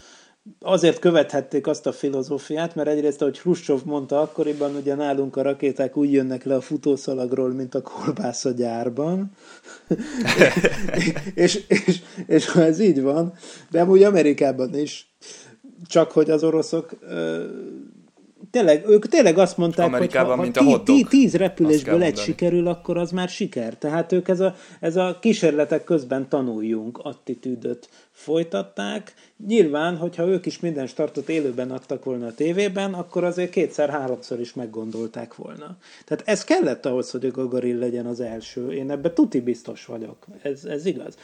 azért követhették azt a filozófiát, mert egyrészt, ahogy Hruscsov mondta akkoriban, ugye nálunk a rakéták úgy jönnek le a futószalagról, mint a kolbász a gyárban. és, és, és ha ez így van, de amúgy Amerikában is, csak hogy az oroszok tényleg, ők tényleg azt mondták, Amerikában, hogy ha, ha tí, tíz repülésből egy sikerül, akkor az már siker. Tehát ők ez a, ez a kísérletek közben tanuljunk attitűdöt folytatták. Nyilván, hogyha ők is minden startot élőben adtak volna a tévében, akkor azért kétszer-háromszor is meggondolták volna. Tehát ez kellett ahhoz, hogy a Gagarin legyen az első. Én ebbe tuti biztos vagyok. Ez, ez igaz.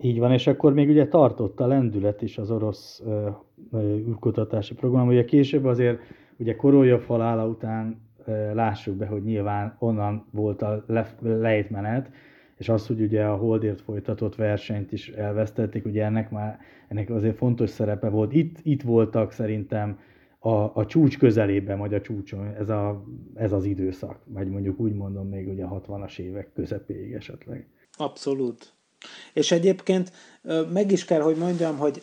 Így van, és akkor még ugye tartott a lendület is az orosz űrkutatási program. Ugye később azért ugye Korolyev halála után lássuk be, hogy nyilván onnan volt a le, lejtmenet, és az, hogy ugye a Holdért folytatott versenyt is elvesztették, ugye ennek már ennek azért fontos szerepe volt. Itt, itt voltak szerintem a, a csúcs közelében, vagy a csúcson ez, a, ez az időszak, vagy mondjuk úgy mondom még ugye a 60-as évek közepéig esetleg. Abszolút. És egyébként meg is kell, hogy mondjam, hogy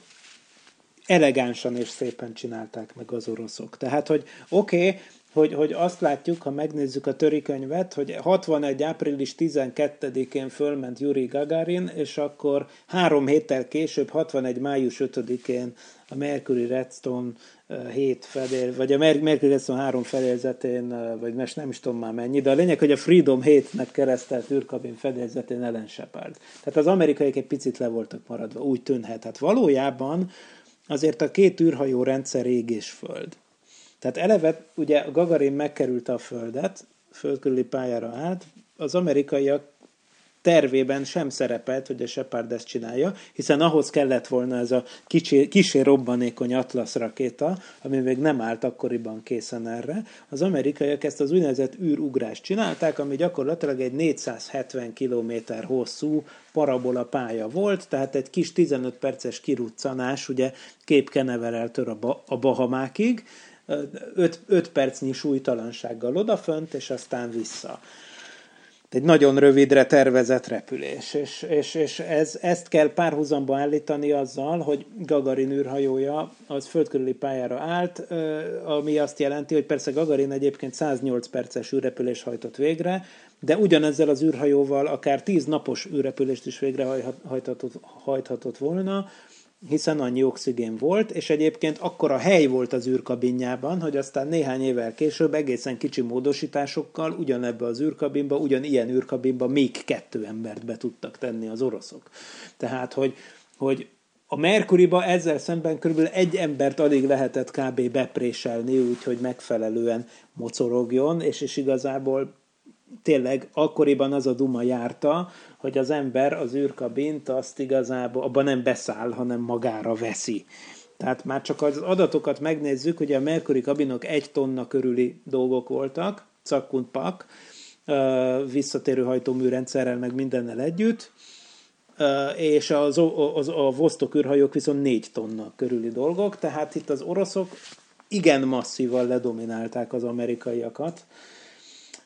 elegánsan és szépen csinálták meg az oroszok. Tehát, hogy oké, okay, hogy, hogy azt látjuk, ha megnézzük a törikönyvet, hogy 61. április 12-én fölment Yuri Gagarin, és akkor három héttel később, 61. május 5-én a Mercury Redstone 7 fedél, vagy a Mercury Redstone 3 fedélzetén, vagy most nem is tudom már mennyi, de a lényeg, hogy a Freedom 7-nek keresztelt űrkabin fedélzetén Ellen Shepard. Tehát az amerikaiak egy picit le voltak maradva, úgy tűnhet. Hát valójában azért a két űrhajó rendszer ég és föld. Tehát eleve ugye Gagarin megkerülte a Földet, földkörüli pályára állt, az amerikaiak tervében sem szerepelt, hogy a Shepard ezt csinálja, hiszen ahhoz kellett volna ez a kicsi, kisé robbanékony Atlas rakéta, ami még nem állt akkoriban készen erre. Az amerikaiak ezt az úgynevezett űrugrást csinálták, ami gyakorlatilag egy 470 km hosszú parabola pálya volt, tehát egy kis 15 perces kiruccanás, ugye Kép Kenevereltől a, ba- a Bahamákig, 5 percnyi súlytalansággal odafönt, és aztán vissza egy nagyon rövidre tervezett repülés, és, és, és ez, ezt kell párhuzamba állítani azzal, hogy Gagarin űrhajója az földkörüli pályára állt, ami azt jelenti, hogy persze Gagarin egyébként 108 perces űrrepülés hajtott végre, de ugyanezzel az űrhajóval akár 10 napos űrrepülést is végrehajthatott hajthatott volna, hiszen annyi oxigén volt, és egyébként akkor a hely volt az űrkabinjában, hogy aztán néhány évvel később egészen kicsi módosításokkal ugyanebbe az űrkabinba, ugyanilyen űrkabinba még kettő embert be tudtak tenni az oroszok. Tehát, hogy, hogy a Merkuriba ezzel szemben körülbelül egy embert alig lehetett kb. bepréselni, úgyhogy megfelelően mocorogjon, és, és igazából tényleg akkoriban az a duma járta, hogy az ember az űrkabint azt igazából abban nem beszáll, hanem magára veszi. Tehát már csak az adatokat megnézzük, hogy a Mercury kabinok egy tonna körüli dolgok voltak, cakkunt pak, visszatérő hajtóműrendszerrel, meg mindennel együtt, és az, az, a Vostok űrhajók viszont négy tonna körüli dolgok, tehát itt az oroszok igen masszívan ledominálták az amerikaiakat,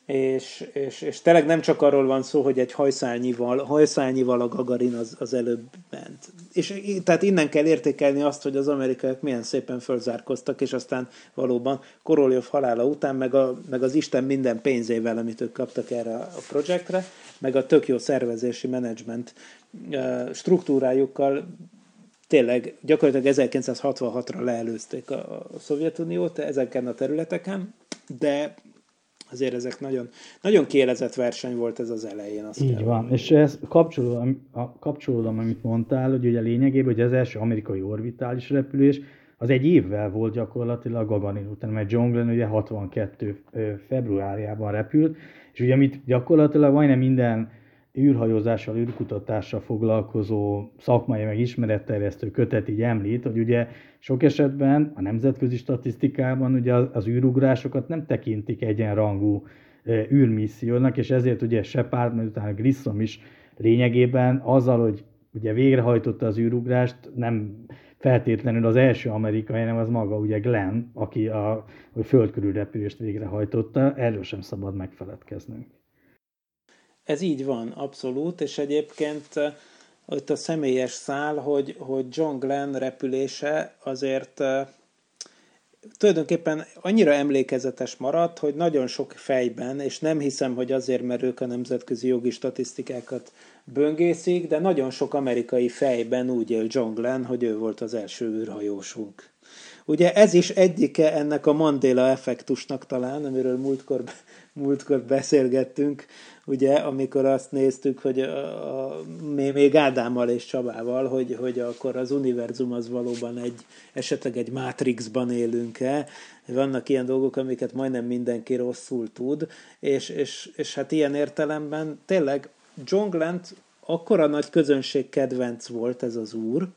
és, és, és tényleg nem csak arról van szó, hogy egy hajszálnyival, hajszálnyival a Gagarin az, az előbb ment. És tehát innen kell értékelni azt, hogy az amerikaiak milyen szépen fölzárkoztak, és aztán valóban Korolev halála után, meg, a, meg az Isten minden pénzével, amit ők kaptak erre a projektre, meg a tök jó szervezési menedzsment struktúrájukkal tényleg gyakorlatilag 1966-ra leelőzték a, a Szovjetuniót ezeken a területeken, de azért ezek nagyon, nagyon kielezett verseny volt ez az elején. Azt Így van, van, és ez kapcsolódom, kapcsolódom, amit mondtál, hogy ugye lényegében, hogy az első amerikai orbitális repülés az egy évvel volt gyakorlatilag Gagarin után, mert John Glenn ugye 62 februárjában repült, és ugye amit gyakorlatilag majdnem minden űrhajózással, űrkutatással foglalkozó szakmai meg ismeretterjesztő kötet így említ, hogy ugye sok esetben a nemzetközi statisztikában ugye az űrugrásokat nem tekintik egyenrangú űrmissziónak, és ezért ugye Shepard, majd utána Grissom is lényegében azzal, hogy ugye végrehajtotta az űrugrást, nem feltétlenül az első amerikai, hanem az maga ugye Glenn, aki a, a földkörül repülést végrehajtotta, erről sem szabad megfeledkeznünk. Ez így van, abszolút, és egyébként ott a személyes szál, hogy, hogy John Glenn repülése azért tulajdonképpen annyira emlékezetes maradt, hogy nagyon sok fejben, és nem hiszem, hogy azért, mert ők a nemzetközi jogi statisztikákat böngészik, de nagyon sok amerikai fejben úgy él John Glenn, hogy ő volt az első űrhajósunk. Ugye ez is egyike ennek a Mandela effektusnak talán, amiről múltkor, múltkor beszélgettünk, ugye, amikor azt néztük, hogy a, a, még Ádámmal és Csabával, hogy, hogy akkor az univerzum az valóban egy, esetleg egy Matrixban élünk-e, vannak ilyen dolgok, amiket majdnem mindenki rosszul tud, és, és, és hát ilyen értelemben tényleg John Glenn akkora nagy közönség kedvenc volt ez az úr,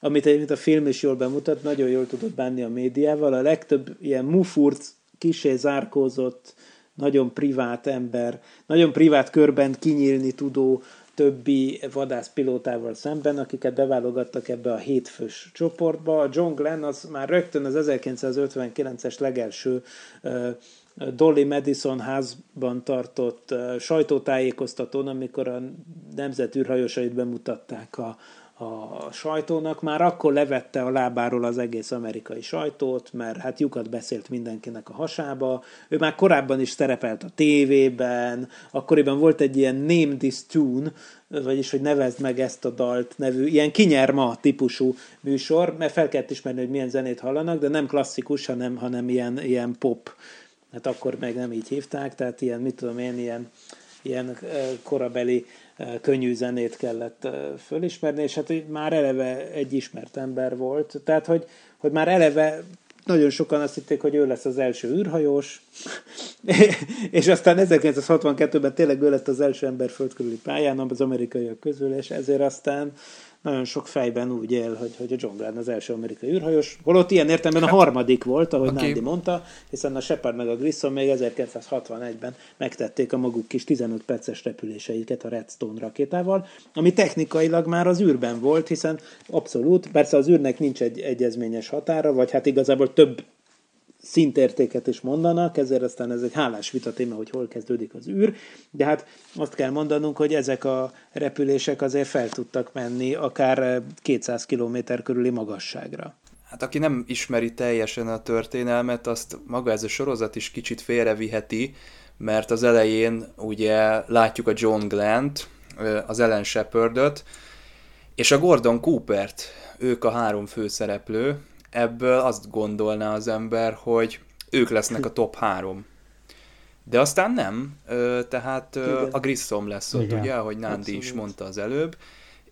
amit egyébként a film is jól bemutat, nagyon jól tudott bánni a médiával, a legtöbb ilyen mufurt, kisé zárkózott, nagyon privát ember, nagyon privát körben kinyílni tudó többi vadászpilótával szemben, akiket beválogattak ebbe a hétfős csoportba. A John Glenn az már rögtön az 1959-es legelső Dolly Madison házban tartott sajtótájékoztatón, amikor a nemzet űrhajósait bemutatták a, a sajtónak, már akkor levette a lábáról az egész amerikai sajtót, mert hát lyukat beszélt mindenkinek a hasába. Ő már korábban is szerepelt a tévében, akkoriban volt egy ilyen Name This Tune, vagyis hogy nevezd meg ezt a dalt nevű, ilyen kinyerma típusú műsor, mert fel kellett ismerni, hogy milyen zenét hallanak, de nem klasszikus, hanem, hanem ilyen, ilyen pop. Hát akkor meg nem így hívták, tehát ilyen, mit tudom én, ilyen, ilyen korabeli könnyű zenét kellett fölismerni, és hát már eleve egy ismert ember volt, tehát hogy, hogy már eleve nagyon sokan azt hitték, hogy ő lesz az első űrhajós, és aztán 1962-ben tényleg ő lett az első ember földkörüli pályán az amerikaiak közül, és ezért aztán nagyon sok fejben úgy él, hogy, hogy a John Glenn az első amerikai űrhajós. Holott ilyen értelemben a hát, harmadik volt, ahogy okay. Nandi mondta, hiszen a Shepard meg a Grissom még 1961-ben megtették a maguk kis 15 perces repüléseiket a Redstone rakétával, ami technikailag már az űrben volt, hiszen abszolút, persze az űrnek nincs egy egyezményes határa, vagy hát igazából több szintértéket is mondanak, ezért aztán ez egy hálás vita téma, hogy hol kezdődik az űr, de hát azt kell mondanunk, hogy ezek a repülések azért fel tudtak menni akár 200 km körüli magasságra. Hát aki nem ismeri teljesen a történelmet, azt maga ez a sorozat is kicsit félreviheti, mert az elején ugye látjuk a John Glant, az Ellen Shepardot, és a Gordon Coopert, ők a három főszereplő, ebből azt gondolná az ember, hogy ők lesznek a top három. De aztán nem, tehát Igen. a Grissom lesz ott, Igen. ugye, ahogy Nándi Abszolút. is mondta az előbb,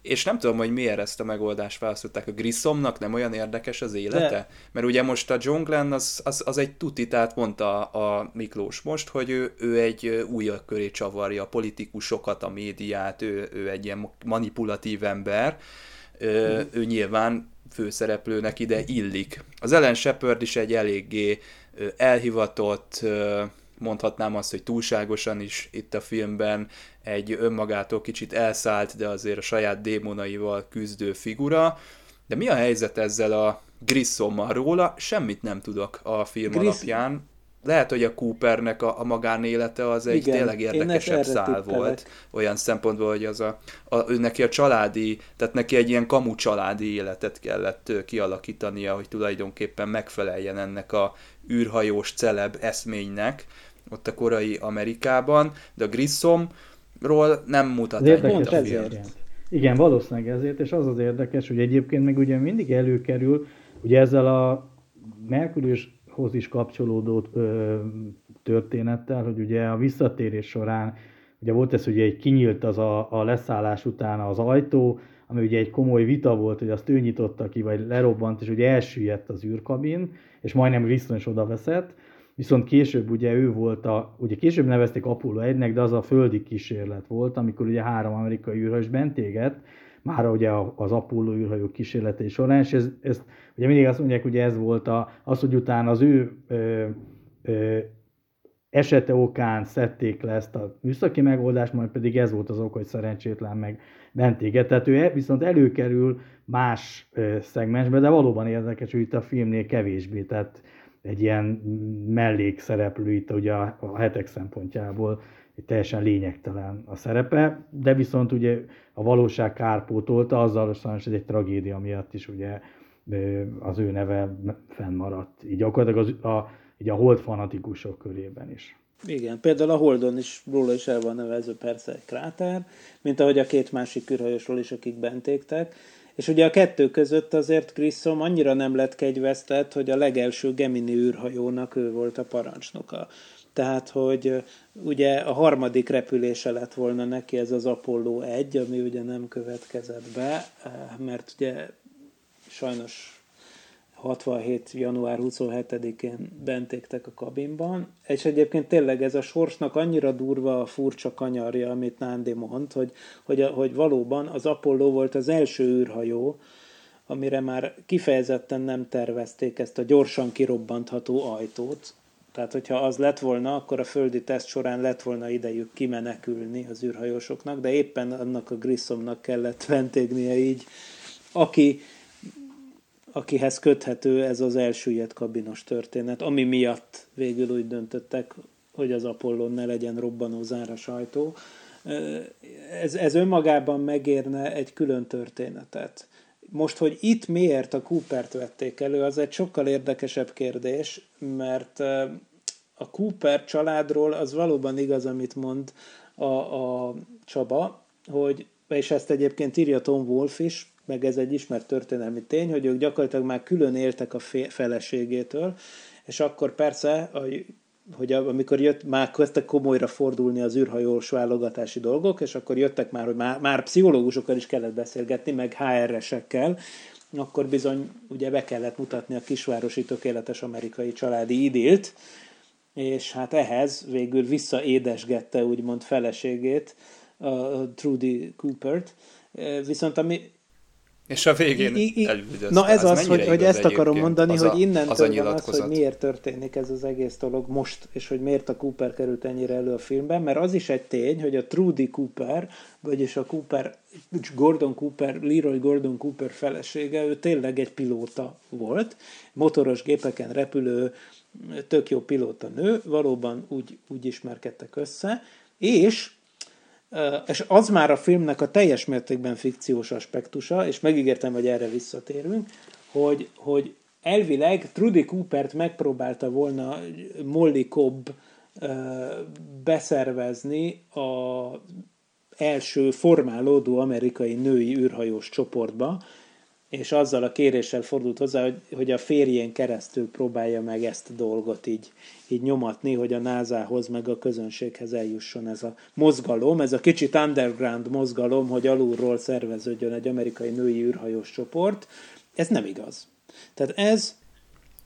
és nem tudom, hogy miért ezt a megoldást választották. A Grissomnak nem olyan érdekes az élete? De. Mert ugye most a John Glenn az, az, az egy tuti, tehát mondta a Miklós most, hogy ő, ő egy újak köré csavarja a politikusokat, a médiát, ő, ő egy ilyen manipulatív ember, mm. ő nyilván főszereplőnek ide illik. Az Ellen Shepard is egy eléggé elhivatott, mondhatnám azt, hogy túlságosan is itt a filmben egy önmagától kicsit elszállt, de azért a saját démonaival küzdő figura. De mi a helyzet ezzel a Grissommal róla? Semmit nem tudok a film Griss... alapján lehet, hogy a Coopernek a, a magánélete az egy Igen, tényleg érdekesebb szál volt, olyan szempontból, hogy az a, a, ő neki a családi, tehát neki egy ilyen kamu családi életet kellett kialakítania, hogy tulajdonképpen megfeleljen ennek a űrhajós celeb eszménynek, ott a korai Amerikában, de a Grissomról nem mutat ennyit a film. Igen, valószínűleg ezért, és az az érdekes, hogy egyébként meg ugye mindig előkerül, ugye ezzel a Merkurius hoz is kapcsolódó történettel, hogy ugye a visszatérés során ugye volt ez, hogy egy kinyílt az a, a leszállás után az ajtó, ami ugye egy komoly vita volt, hogy azt ő nyitotta ki, vagy lerobbant, és ugye elsüllyedt az űrkabin, és majdnem Grissom is oda veszett, viszont később ugye ő volt a, ugye később nevezték Apollo 1-nek, de az a földi kísérlet volt, amikor ugye három amerikai űrhajós bent égett, már ugye az Apollo űrhajó kísérletei során, és ez, ezt ugye mindig azt mondják, hogy ez volt a, az, hogy utána az ő ö, ö, esete okán szedték le ezt a műszaki megoldást, majd pedig ez volt az ok, hogy szerencsétlen meg bentéget. Tehát ő e, viszont előkerül más szegmensbe, de valóban érdekes, hogy itt a filmnél kevésbé, tehát egy ilyen mellékszereplő itt ugye a, a hetek szempontjából teljesen lényegtelen a szerepe, de viszont ugye a valóság kárpótolta, azzal sajnos hogy egy tragédia miatt is ugye az ő neve fennmaradt. Így gyakorlatilag az, a, így a hold fanatikusok körében is. Igen, például a Holdon is róla is el van nevezve persze egy kráter, mint ahogy a két másik űrhajósról is, akik bent égtek. És ugye a kettő között azért Grissom annyira nem lett kegyvesztett, hogy a legelső Gemini űrhajónak ő volt a parancsnoka tehát hogy ugye a harmadik repülése lett volna neki ez az Apollo 1, ami ugye nem következett be, mert ugye sajnos 67. január 27-én bentéktek a kabinban, és egyébként tényleg ez a sorsnak annyira durva a furcsa kanyarja, amit Nándi mond, hogy, hogy, hogy valóban az Apollo volt az első űrhajó, amire már kifejezetten nem tervezték ezt a gyorsan kirobbantható ajtót, Tehát, hogyha az lett volna, akkor a földi teszt során lett volna idejük kimenekülni az űrhajósoknak, de éppen annak a Grissomnak kellett vendégnie így, aki, akihez köthető ez az elsüllyedt kabinos történet, ami miatt végül úgy döntöttek, hogy az Apollon ne legyen robbanó záras ajtó. Ez, ez önmagában megérne egy külön történetet. Most, hogy itt miért a Coopert vették elő, az egy sokkal érdekesebb kérdés, mert a Cooper családról az valóban igaz, amit mond a, a Csaba, hogy, és ezt egyébként írja Tom Wolf is, meg ez egy ismert történelmi tény, hogy ők gyakorlatilag már külön éltek a feleségétől, és akkor persze a hogy amikor jött, már kezdtek komolyra fordulni az űrhajós válogatási dolgok, és akkor jöttek már, hogy már, már pszichológusokkal is kellett beszélgetni, meg HR-esekkel, akkor bizony ugye be kellett mutatni a kisvárosi tökéletes amerikai családi idilt, és hát ehhez végül visszaédesgette úgymond feleségét, a Trudy Coopert. Viszont ami és a végén I, I, Na ez az, az hogy, hogy ezt akarom mondani, az hogy innentől az, van az, hogy miért történik ez az egész dolog most, és hogy miért a Cooper került ennyire elő a filmben, mert az is egy tény, hogy a Trudy Cooper, vagyis a Cooper, Gordon Cooper, Leroy Gordon Cooper felesége, ő tényleg egy pilóta volt, motoros gépeken repülő, tök jó pilóta nő, valóban úgy, úgy ismerkedtek össze, és és az már a filmnek a teljes mértékben fikciós aspektusa, és megígértem, hogy erre visszatérünk, hogy, hogy elvileg Trudy Coopert megpróbálta volna Molly Cobb beszervezni a első formálódó amerikai női űrhajós csoportba, és azzal a kéréssel fordult hozzá, hogy, hogy a férjén keresztül próbálja meg ezt a dolgot így, így nyomatni, hogy a NASA-hoz meg a közönséghez eljusson ez a mozgalom, ez a kicsit underground mozgalom, hogy alulról szerveződjön egy amerikai női űrhajós csoport. Ez nem igaz. Tehát ez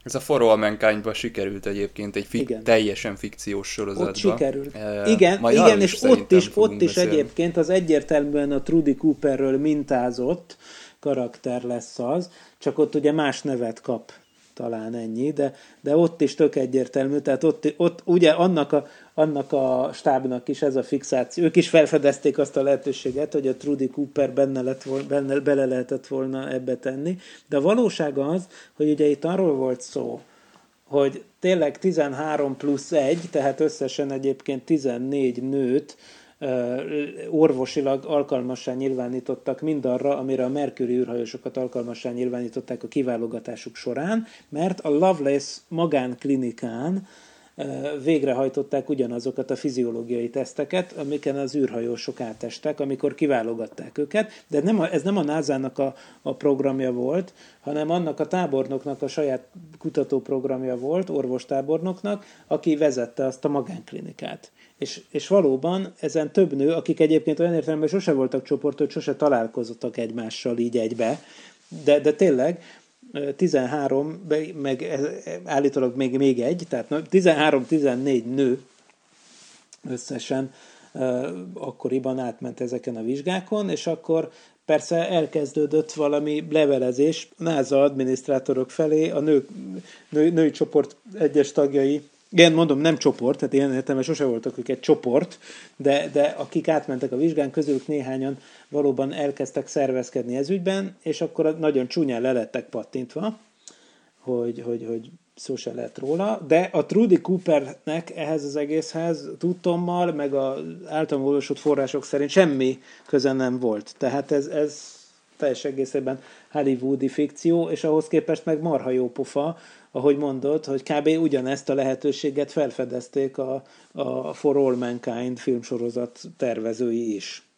ez a For All mankind sikerült egyébként egy fik- igen. teljesen fikciós sorozatban. Ott sikerült. E, igen, igen és ott is, ott is egyébként az egyértelműen a Trudy Cooperről mintázott, karakter lesz az, csak ott ugye más nevet kap talán ennyi, de, de ott is tök egyértelmű, tehát ott, ott ugye annak a, annak a stábnak is ez a fixáció, ők is felfedezték azt a lehetőséget, hogy a Trudy Cooper benne lett volna, benne, bele lehetett volna ebbe tenni, de a valóság az, hogy ugye itt arról volt szó, hogy tényleg 13 plusz 1, tehát összesen egyébként 14 nőt orvosilag alkalmassá nyilvánítottak mindarra, amire a Mercury űrhajósokat alkalmassá nyilvánították a kiválogatásuk során, mert a Lovelace magánklinikán végrehajtották ugyanazokat a fiziológiai teszteket, amiken az űrhajósok átestek, amikor kiválogatták őket, de nem ez nem a NASA-nak a, a programja volt, hanem annak a tábornoknak a saját kutatóprogramja volt, orvostábornoknak, aki vezette azt a magánklinikát. És, és valóban ezen több nő, akik egyébként olyan értelemben sose voltak csoport, sose találkozottak egymással így egybe, de, de tényleg 13, meg állítólag még, még egy, tehát 13-14 nő összesen akkoriban átment ezeken a vizsgákon, és akkor persze elkezdődött valami levelezés NASA adminisztrátorok felé, a nő, nő, női csoport egyes tagjai igen, mondom, nem csoport, tehát ilyen értelme sose voltak ők egy csoport, de, de akik átmentek a vizsgán, közülük néhányan valóban elkezdtek szervezkedni ez ügyben, és akkor nagyon csúnyán lelettek pattintva, hogy, hogy, hogy szó se lehet róla, de a Trudy Coopernek ehhez az egészhez tudtommal, meg az általam olvasott források szerint semmi köze nem volt. Tehát ez, ez teljes egészében hollywoodi fikció, és ahhoz képest meg marha jó pofa, ahogy mondod, hogy kb. ugyanezt a lehetőséget felfedezték a, a For All Mankind filmsorozat tervezői is.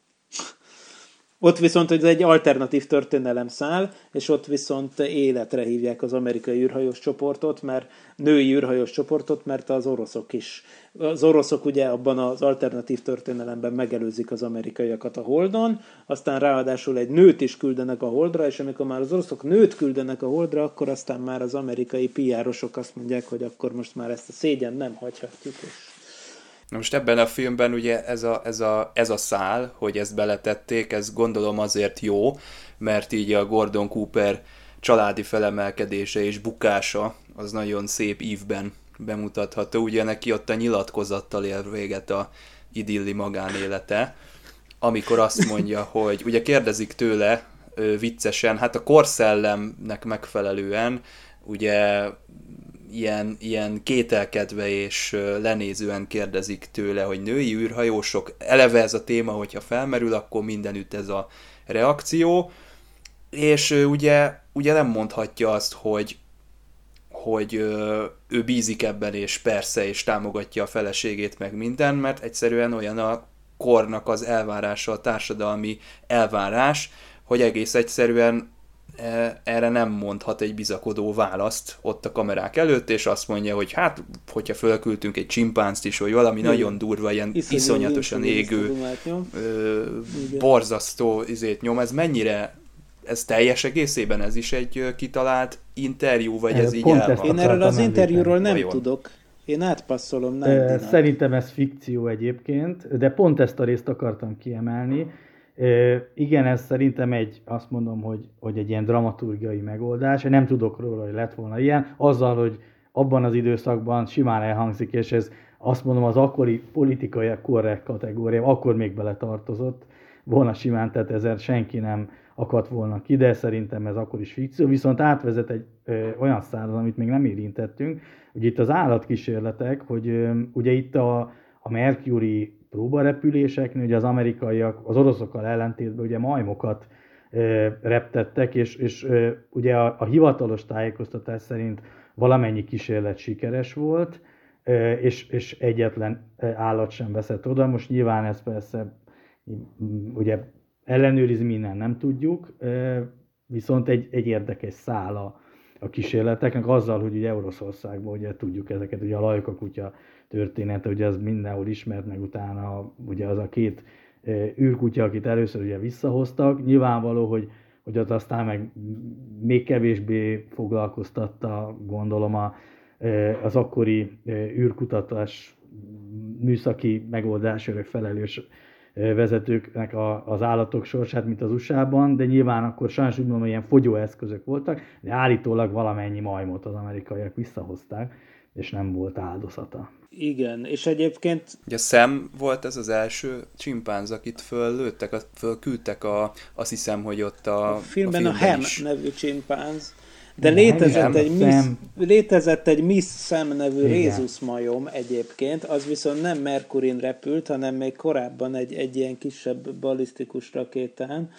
Ott viszont ez egy alternatív történelem szál, és ott viszont életre hívják az amerikai űrhajós csoportot, mert női űrhajós csoportot, mert az oroszok is. Az oroszok ugye abban az alternatív történelemben megelőzik az amerikaiakat a Holdon, aztán ráadásul egy nőt is küldenek a Holdra, és amikor már az oroszok nőt küldenek a Holdra, akkor aztán már az amerikai piárosok azt mondják, hogy akkor most már ezt a szégyen nem hagyhatjuk, és Na most ebben a filmben ugye ez a, ez, a, ez a szál, hogy ezt beletették, ez gondolom azért jó, mert így a Gordon Cooper családi felemelkedése és bukása az nagyon szép ívben bemutatható. Ugye neki ott a nyilatkozattal él véget a idilli magánélete, amikor azt mondja, hogy ugye kérdezik tőle viccesen, hát a korszellemnek megfelelően ugye ilyen, ilyen kételkedve és lenézően kérdezik tőle, hogy női űrhajósok, eleve ez a téma, hogyha felmerül, akkor mindenütt ez a reakció, és ugye, ugye nem mondhatja azt, hogy, hogy ő bízik ebben, és persze, és támogatja a feleségét, meg minden, mert egyszerűen olyan a kornak az elvárása, a társadalmi elvárás, hogy egész egyszerűen erre nem mondhat egy bizakodó választ ott a kamerák előtt, és azt mondja, hogy hát, hogyha fölküldtünk egy csimpánzt is, vagy valami Igen. nagyon durva, ilyen Iszonyú, iszonyatosan égő, ö, borzasztó izét nyom, ez mennyire, ez teljes egészében, ez is egy kitalált interjú, vagy ez, ez így el Én erről az interjúról nem Vajon? tudok. Én átpasszolom. Nem, Szerintem ez fikció egyébként, de pont ezt a részt akartam kiemelni, igen, ez szerintem egy, azt mondom, hogy, hogy egy ilyen dramaturgiai megoldás. Nem tudok róla, hogy lett volna ilyen. Azzal, hogy abban az időszakban simán elhangzik, és ez azt mondom az akkori politikai korrekt kategória, akkor még beletartozott volna simán, tehát ezzel senki nem akadt volna ki, de szerintem ez akkor is fikció. Viszont átvezet egy ö, olyan szállat, amit még nem érintettünk, hogy itt az állatkísérletek, hogy ö, ugye itt a, a Mercury próbarepüléseknél, ugye az amerikaiak az oroszokkal ellentétben ugye majmokat reptettek, és, és ugye a, a hivatalos tájékoztatás szerint valamennyi kísérlet sikeres volt, és, és egyetlen állat sem veszett oda. Most nyilván ez persze ugye ellenőrizni minden nem tudjuk, viszont egy, egy érdekes szála a kísérleteknek azzal, hogy ugye Oroszországban ugye tudjuk ezeket, ugye a lajka kutya története, ugye az mindenhol ismert, meg utána ugye az a két űrkutya, akit először ugye visszahoztak, nyilvánvaló, hogy, hogy ott aztán meg még kevésbé foglalkoztatta, gondolom, a, az akkori űrkutatás műszaki megoldásért felelős vezetőknek a, az állatok sorsát, mint az USA-ban, de nyilván akkor sajnos úgy mondom, ilyen fogyóeszközök voltak, de állítólag valamennyi majmot az amerikaiak visszahozták, és nem volt áldozata. Igen, és egyébként... Ugye Sam volt ez az első csimpánz, akit föllőttek, fölküldtek a, azt hiszem, hogy ott a, a filmben a, filmben a Ham is. nevű csimpánz, de létezett egy, Miss, létezett egy Miss Sam nevű Rézus majom egyébként, az viszont nem Merkurin repült, hanem még korábban egy, egy ilyen kisebb balisztikus rakétán,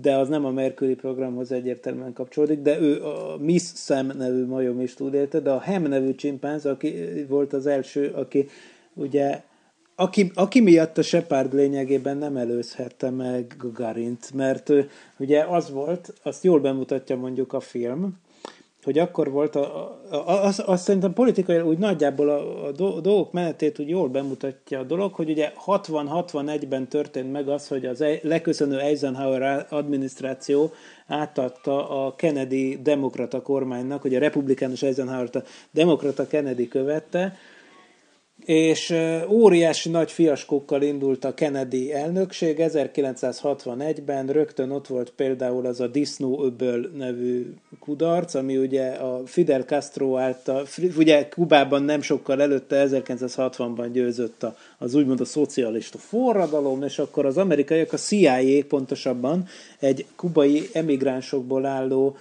de az nem a Mercury programhoz egyértelműen kapcsolódik, de ő a Miss Sam nevű majom is túlélte, de a Hem nevű csimpánz, aki volt az első, aki ugye aki, aki miatt a Shepard lényegében nem előzhette meg Gagarint, mert ugye az volt, azt jól bemutatja mondjuk a film, hogy akkor volt, a, a, azt, azt szerintem politikai úgy nagyjából a, a dolgok menetét úgy jól bemutatja a dolog, hogy ugye 60-61-ben történt meg az, hogy az leköszönő Eisenhower adminisztráció átadta a Kennedy demokrata kormánynak, hogy a republikánus Eisenhower-t a demokrata Kennedy követte, és óriási nagy fiaskókkal indult a Kennedy elnökség. 1961-ben rögtön ott volt például az a Disznó öböl nevű kudarc, ami ugye a Fidel Castro által, ugye Kubában nem sokkal előtte, 1960-ban győzött a, az úgymond a szocialista forradalom, és akkor az amerikaiak, a CIA pontosabban egy kubai emigránsokból álló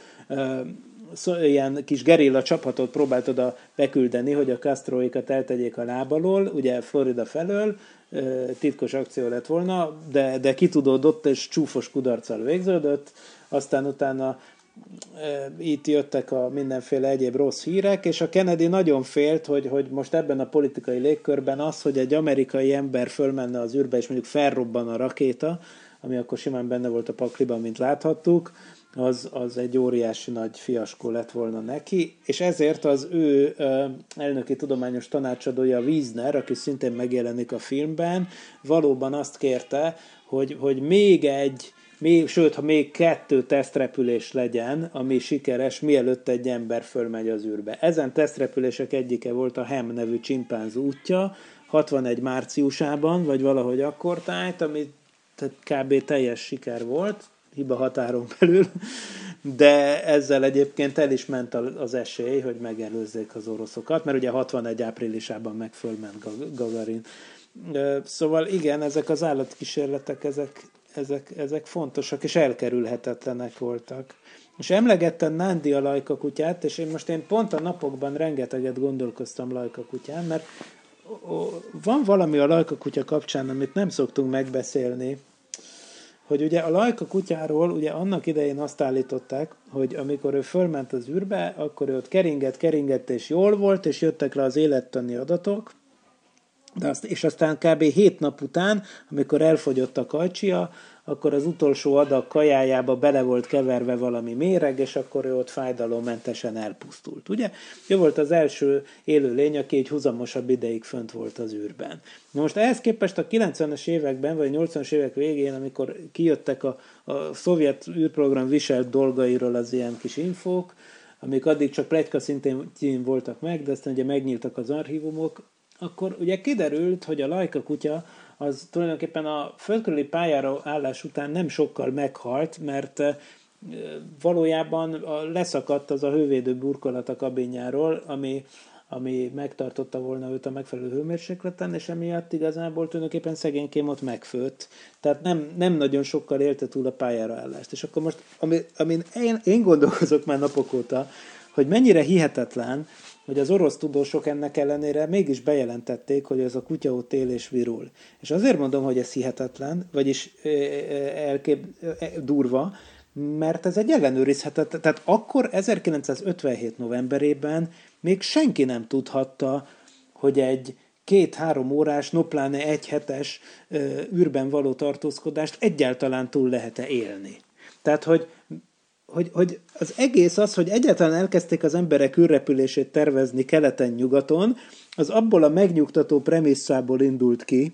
ilyen kis gerilla csapatot próbált oda beküldeni, hogy a Castroikat eltegyék a lábalól, ugye Florida felől, titkos akció lett volna, de, de kitudódott és csúfos kudarccal végződött, aztán utána itt jöttek a mindenféle egyéb rossz hírek, és a Kennedy nagyon félt, hogy, hogy most ebben a politikai légkörben az, hogy egy amerikai ember fölmenne az űrbe, és mondjuk felrobban a rakéta, ami akkor simán benne volt a pakliban, mint láthattuk, az, az egy óriási nagy fiaskó lett volna neki, és ezért az ő elnöki tudományos tanácsadója Wiesner, aki szintén megjelenik a filmben, valóban azt kérte, hogy, hogy még egy, még, sőt, ha még kettő tesztrepülés legyen, ami sikeres, mielőtt egy ember fölmegy az űrbe. Ezen tesztrepülések egyike volt a Hem nevű csimpánz útja, 61 márciusában, vagy valahogy akkor tájt, ami kb. teljes siker volt, hiba határon belül, de ezzel egyébként el is ment az esély, hogy megelőzzék az oroszokat, mert ugye 61 áprilisában meg fölment Gagarin. Szóval igen, ezek az állatkísérletek, ezek, ezek, ezek fontosak és elkerülhetetlenek voltak. És emlegettem Nándi a lajka kutyát, és én most én pont a napokban rengeteget gondolkoztam lajka mert van valami a lajka kapcsán, amit nem szoktunk megbeszélni, hogy ugye a lajka kutyáról ugye annak idején azt állították, hogy amikor ő fölment az űrbe, akkor ő ott keringett, keringett, és jól volt, és jöttek le az élettani adatok, de azt, és aztán kb. hét nap után, amikor elfogyott a kajcsia, akkor az utolsó adag kajájába bele volt keverve valami méreg, és akkor ő ott fájdalommentesen elpusztult. Ugye? Ő volt az első élőlény, aki egy huzamosabb ideig fönt volt az űrben. Most ehhez képest a 90-es években, vagy 80-as évek végén, amikor kijöttek a, a szovjet űrprogram viselt dolgairól az ilyen kis infók, amik addig csak plegyka szintén voltak meg, de aztán ugye megnyíltak az archívumok, akkor ugye kiderült, hogy a lajka kutya az tulajdonképpen a földkörüli pályára állás után nem sokkal meghalt, mert valójában leszakadt az a hővédő burkolat a kabinjáról, ami, ami megtartotta volna őt a megfelelő hőmérsékleten, és emiatt igazából tulajdonképpen szegénykém ott megfőtt. Tehát nem, nem nagyon sokkal élte túl a pályára állást. És akkor most, ami, amin én, én gondolkozok már napok óta, hogy mennyire hihetetlen, hogy az orosz tudósok ennek ellenére mégis bejelentették, hogy ez a kutya ott él és virul. És azért mondom, hogy ez hihetetlen, vagyis elkép, durva, mert ez egy ellenőrizhetetlen. Tehát akkor 1957 novemberében még senki nem tudhatta, hogy egy két-három órás, no pláne egy hetes űrben való tartózkodást egyáltalán túl lehet-e élni. Tehát, hogy hogy, hogy az egész az, hogy egyáltalán elkezdték az emberek űrrepülését tervezni keleten-nyugaton, az abból a megnyugtató premisszából indult ki,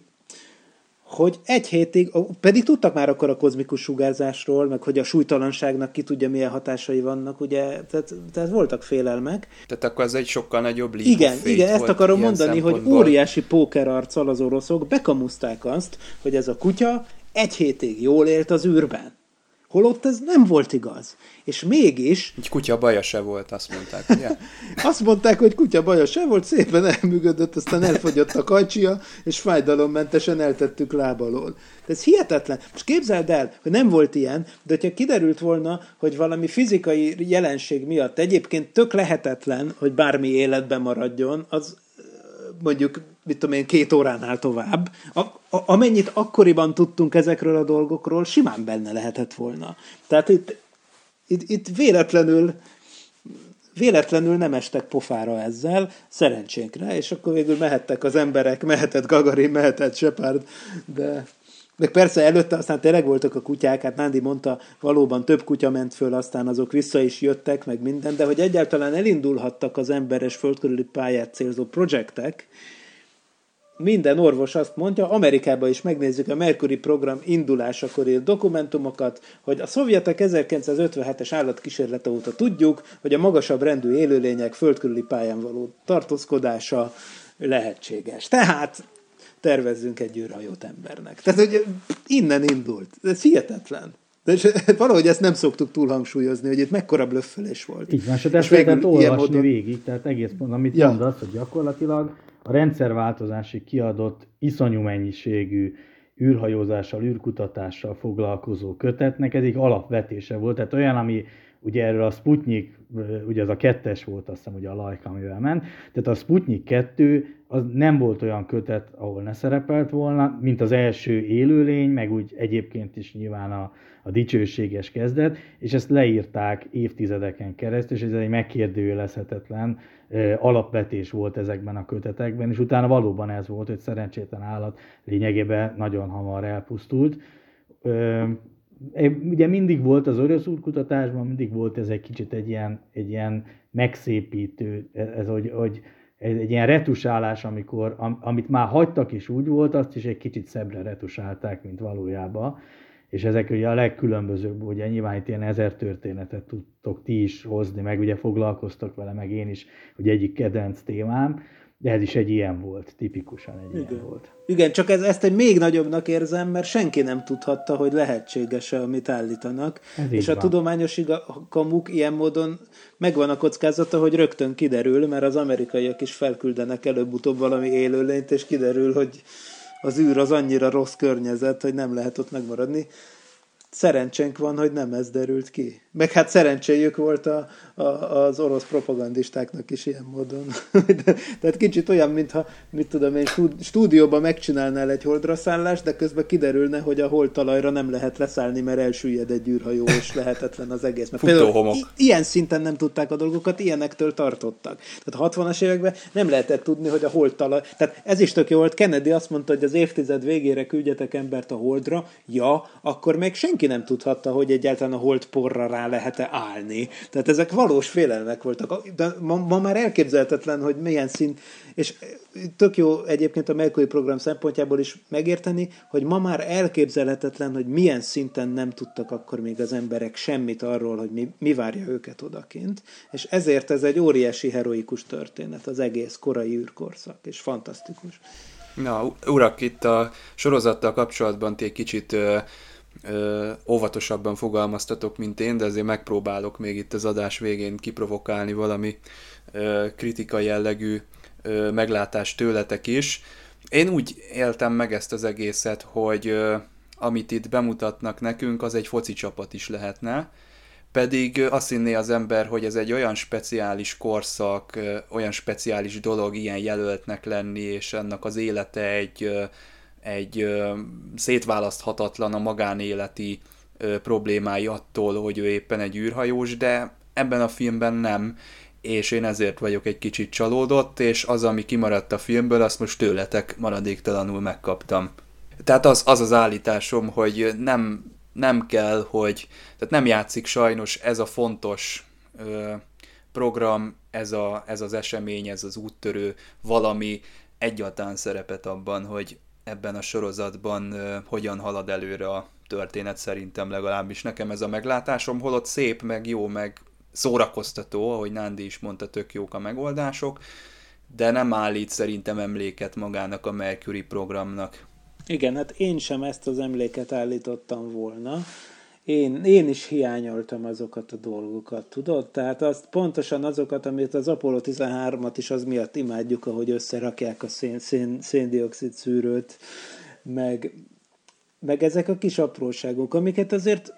hogy egy hétig, pedig tudtak már akkor a kozmikus sugárzásról, meg hogy a súlytalanságnak ki tudja, milyen hatásai vannak, ugye, tehát, tehát voltak félelmek. Tehát akkor ez egy sokkal nagyobb leap Igen, igen, ezt akarom mondani, hogy óriási pókerarccal az oroszok bekamuszták azt, hogy ez a kutya egy hétig jól élt az űrben. Holott ez nem volt igaz. És mégis... Egy kutya baja se volt, azt mondták, ugye? azt mondták, hogy kutya baja se volt, szépen elműködött, aztán elfogyott a kajcsia, és fájdalommentesen eltettük lábalól. ez hihetetlen. Most képzeld el, hogy nem volt ilyen, de hogyha kiderült volna, hogy valami fizikai jelenség miatt egyébként tök lehetetlen, hogy bármi életben maradjon, az mondjuk, mit tudom én, két óránál tovább, a, a, amennyit akkoriban tudtunk ezekről a dolgokról, simán benne lehetett volna. Tehát itt, itt, itt véletlenül véletlenül nem estek pofára ezzel, szerencsénkre, és akkor végül mehettek az emberek, mehetett Gagarin, mehetett Shepard, de meg persze előtte aztán tényleg voltak a kutyák, hát Nándi mondta, valóban több kutya ment föl, aztán azok vissza is jöttek, meg minden, de hogy egyáltalán elindulhattak az emberes földkörüli pályát célzó projektek, minden orvos azt mondja, Amerikában is megnézzük a Mercury program indulásakor írt dokumentumokat, hogy a szovjetek 1957-es állatkísérlete óta tudjuk, hogy a magasabb rendű élőlények földkörüli pályán való tartózkodása lehetséges. Tehát tervezzünk egy űrhajót embernek. Tehát, hogy innen indult. Ez hihetetlen. De valahogy ezt nem szoktuk túl hangsúlyozni, hogy itt mekkora blöffelés volt. Így van, és ezt lehetett olvasni módon... végig, tehát egész pont, amit ja. mondasz, hogy gyakorlatilag a rendszerváltozásig kiadott iszonyú mennyiségű űrhajózással, űrkutatással foglalkozó kötetnek ez egy alapvetése volt, tehát olyan, ami ugye erről a Sputnik, ugye az a kettes volt azt hiszem, ugye a Lajka, amivel ment, tehát a Sputnik 2 az nem volt olyan kötet, ahol ne szerepelt volna, mint az első élőlény, meg úgy egyébként is nyilván a, a dicsőséges kezdet, és ezt leírták évtizedeken keresztül, és ez egy megkérdőjelezhetetlen alapvetés volt ezekben a kötetekben, és utána valóban ez volt, hogy szerencsétlen állat lényegében nagyon hamar elpusztult ugye mindig volt az orosz kutatásban, mindig volt ez egy kicsit egy ilyen, egy ilyen megszépítő, ez, hogy, hogy egy ilyen retusálás, amikor, amit már hagytak és úgy volt, azt is egy kicsit szebbre retusálták, mint valójában. És ezek ugye a legkülönbözőbb, ugye nyilván itt ilyen ezer történetet tudtok ti is hozni, meg ugye foglalkoztok vele, meg én is, hogy egyik kedvenc témám. De ez is egy ilyen volt, tipikusan egy Igen. ilyen volt. Igen, csak ez, ezt egy még nagyobbnak érzem, mert senki nem tudhatta, hogy lehetséges-e, amit állítanak. Ez és a van. tudományos kamuk ilyen módon megvan a kockázata, hogy rögtön kiderül, mert az amerikaiak is felküldenek előbb-utóbb valami élőlényt, és kiderül, hogy az űr az annyira rossz környezet, hogy nem lehet ott megmaradni. Szerencsénk van, hogy nem ez derült ki. Meg hát szerencséjük volt a, a, az orosz propagandistáknak is ilyen módon. Tehát kicsit olyan, mintha, mit tudom én, stú- stúdióban megcsinálnál egy holdra szállást, de közben kiderülne, hogy a holdtalajra nem lehet leszállni, mert elsüllyed egy űrhajó, és lehetetlen az egész. Mert Futóhomok. i- ilyen szinten nem tudták a dolgokat, ilyenektől tartottak. Tehát a 60-as években nem lehetett tudni, hogy a holdtalaj... Tehát ez is tök jó volt. Kennedy azt mondta, hogy az évtized végére küldjetek embert a holdra. Ja, akkor még senki nem tudhatta, hogy egyáltalán a holdporra rá lehet-e állni. Tehát ezek valós félelmek voltak. De ma, ma már elképzelhetetlen, hogy milyen szint... És tök jó egyébként a Mercury program szempontjából is megérteni, hogy ma már elképzelhetetlen, hogy milyen szinten nem tudtak akkor még az emberek semmit arról, hogy mi, mi várja őket odakint, és ezért ez egy óriási heroikus történet, az egész korai űrkorszak, és fantasztikus. Na, urak, itt a sorozattal kapcsolatban ti egy kicsit ö, óvatosabban fogalmaztatok, mint én, de azért megpróbálok még itt az adás végén kiprovokálni valami ö, kritika jellegű ö, meglátást tőletek is. Én úgy éltem meg ezt az egészet, hogy ö, amit itt bemutatnak nekünk, az egy foci csapat is lehetne, pedig azt hinné az ember, hogy ez egy olyan speciális korszak, olyan speciális dolog ilyen jelöltnek lenni, és ennek az élete egy, egy ö, szétválaszthatatlan a magánéleti ö, problémái attól, hogy ő éppen egy űrhajós, de ebben a filmben nem, és én ezért vagyok egy kicsit csalódott, és az, ami kimaradt a filmből, azt most tőletek maradéktalanul megkaptam. Tehát az az, az állításom, hogy nem, nem kell, hogy, tehát nem játszik sajnos ez a fontos ö, program, ez, a, ez az esemény, ez az úttörő valami egyáltalán szerepet abban, hogy ebben a sorozatban hogyan halad előre a történet szerintem legalábbis nekem ez a meglátásom, holott szép, meg jó, meg szórakoztató, ahogy Nándi is mondta, tök jók a megoldások, de nem állít szerintem emléket magának a Mercury programnak. Igen, hát én sem ezt az emléket állítottam volna. Én, én is hiányoltam azokat a dolgokat, tudod? Tehát azt pontosan azokat, amit az Apollo 13-at is az miatt imádjuk, ahogy összerakják a szén, szén, széndiokszid szűrőt, meg, meg ezek a kis apróságok, amiket azért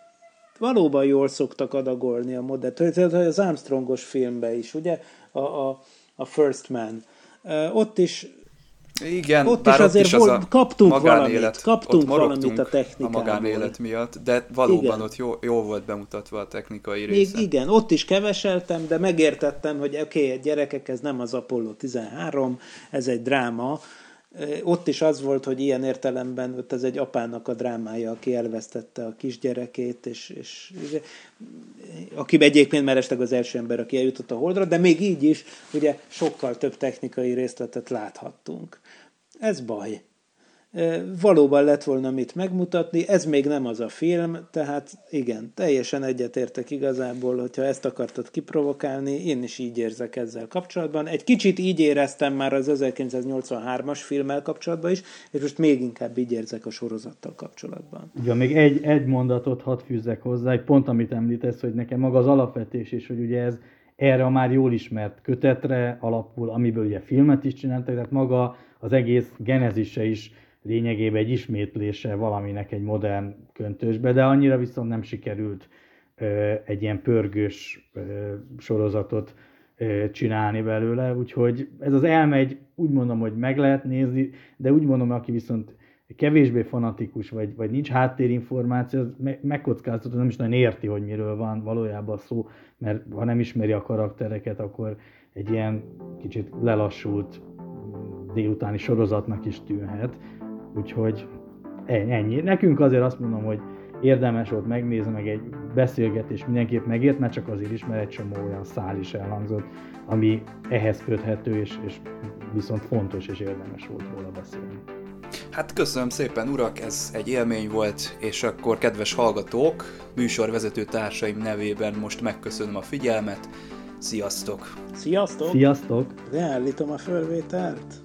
valóban jól szoktak adagolni a. Tehát az Armstrongos filmben is, ugye? A, a, a First Man. Ott is Igen, Ott is azért az volt- a kaptunk magánélet, valamit, kaptunk ott valamit a technikából. A magánélet miatt, de valóban Igen. ott jó, jó volt bemutatva a technikai Még része. igen, ott is keveseltem, de megértettem, hogy oké, okay, gyerekek, ez nem az Apollo 13, ez egy dráma. Ott is az volt, hogy ilyen értelemben ott ez egy apának a drámája, aki elvesztette a kisgyerekét, és, és aki egyébként meresleg az első ember, aki eljutott a holdra, de még így is ugye sokkal több technikai részletet láthattunk. Ez baj. Valóban lett volna mit megmutatni, ez még nem az a film, tehát igen, teljesen egyetértek igazából, hogyha ezt akartad kiprovokálni, én is így érzek ezzel kapcsolatban. Egy kicsit így éreztem már az 1983-as filmmel kapcsolatban is, és most még inkább így érzek a sorozattal kapcsolatban. Ugye még egy, egy mondatot hadd fűzzek hozzá, egy pont, amit említesz, hogy nekem maga az alapvetés is, hogy ugye ez erre a már jól ismert kötetre alapul, amiből ugye filmet is csináltak, tehát maga az egész genezise is lényegében egy ismétlése valaminek egy modern köntösbe, de annyira viszont nem sikerült egy ilyen pörgős sorozatot csinálni belőle, úgyhogy ez az elmegy, úgy mondom, hogy meg lehet nézni, de úgy mondom, aki viszont kevésbé fanatikus, vagy, vagy nincs háttérinformáció, az me- nem is nagyon érti, hogy miről van valójában szó, mert ha nem ismeri a karaktereket, akkor egy ilyen kicsit lelassult délutáni sorozatnak is tűnhet. Úgyhogy en- ennyi. Nekünk azért azt mondom, hogy érdemes volt megnézni, meg egy beszélgetés mindenképp megért, mert csak azért is, mert egy csomó olyan szál is elhangzott, ami ehhez köthető, és, és viszont fontos és érdemes volt róla beszélni. Hát köszönöm szépen, urak, ez egy élmény volt, és akkor kedves hallgatók, műsorvezető társaim nevében most megköszönöm a figyelmet. Sziasztok! Sziasztok! Sziasztok! Leállítom a fölvételt.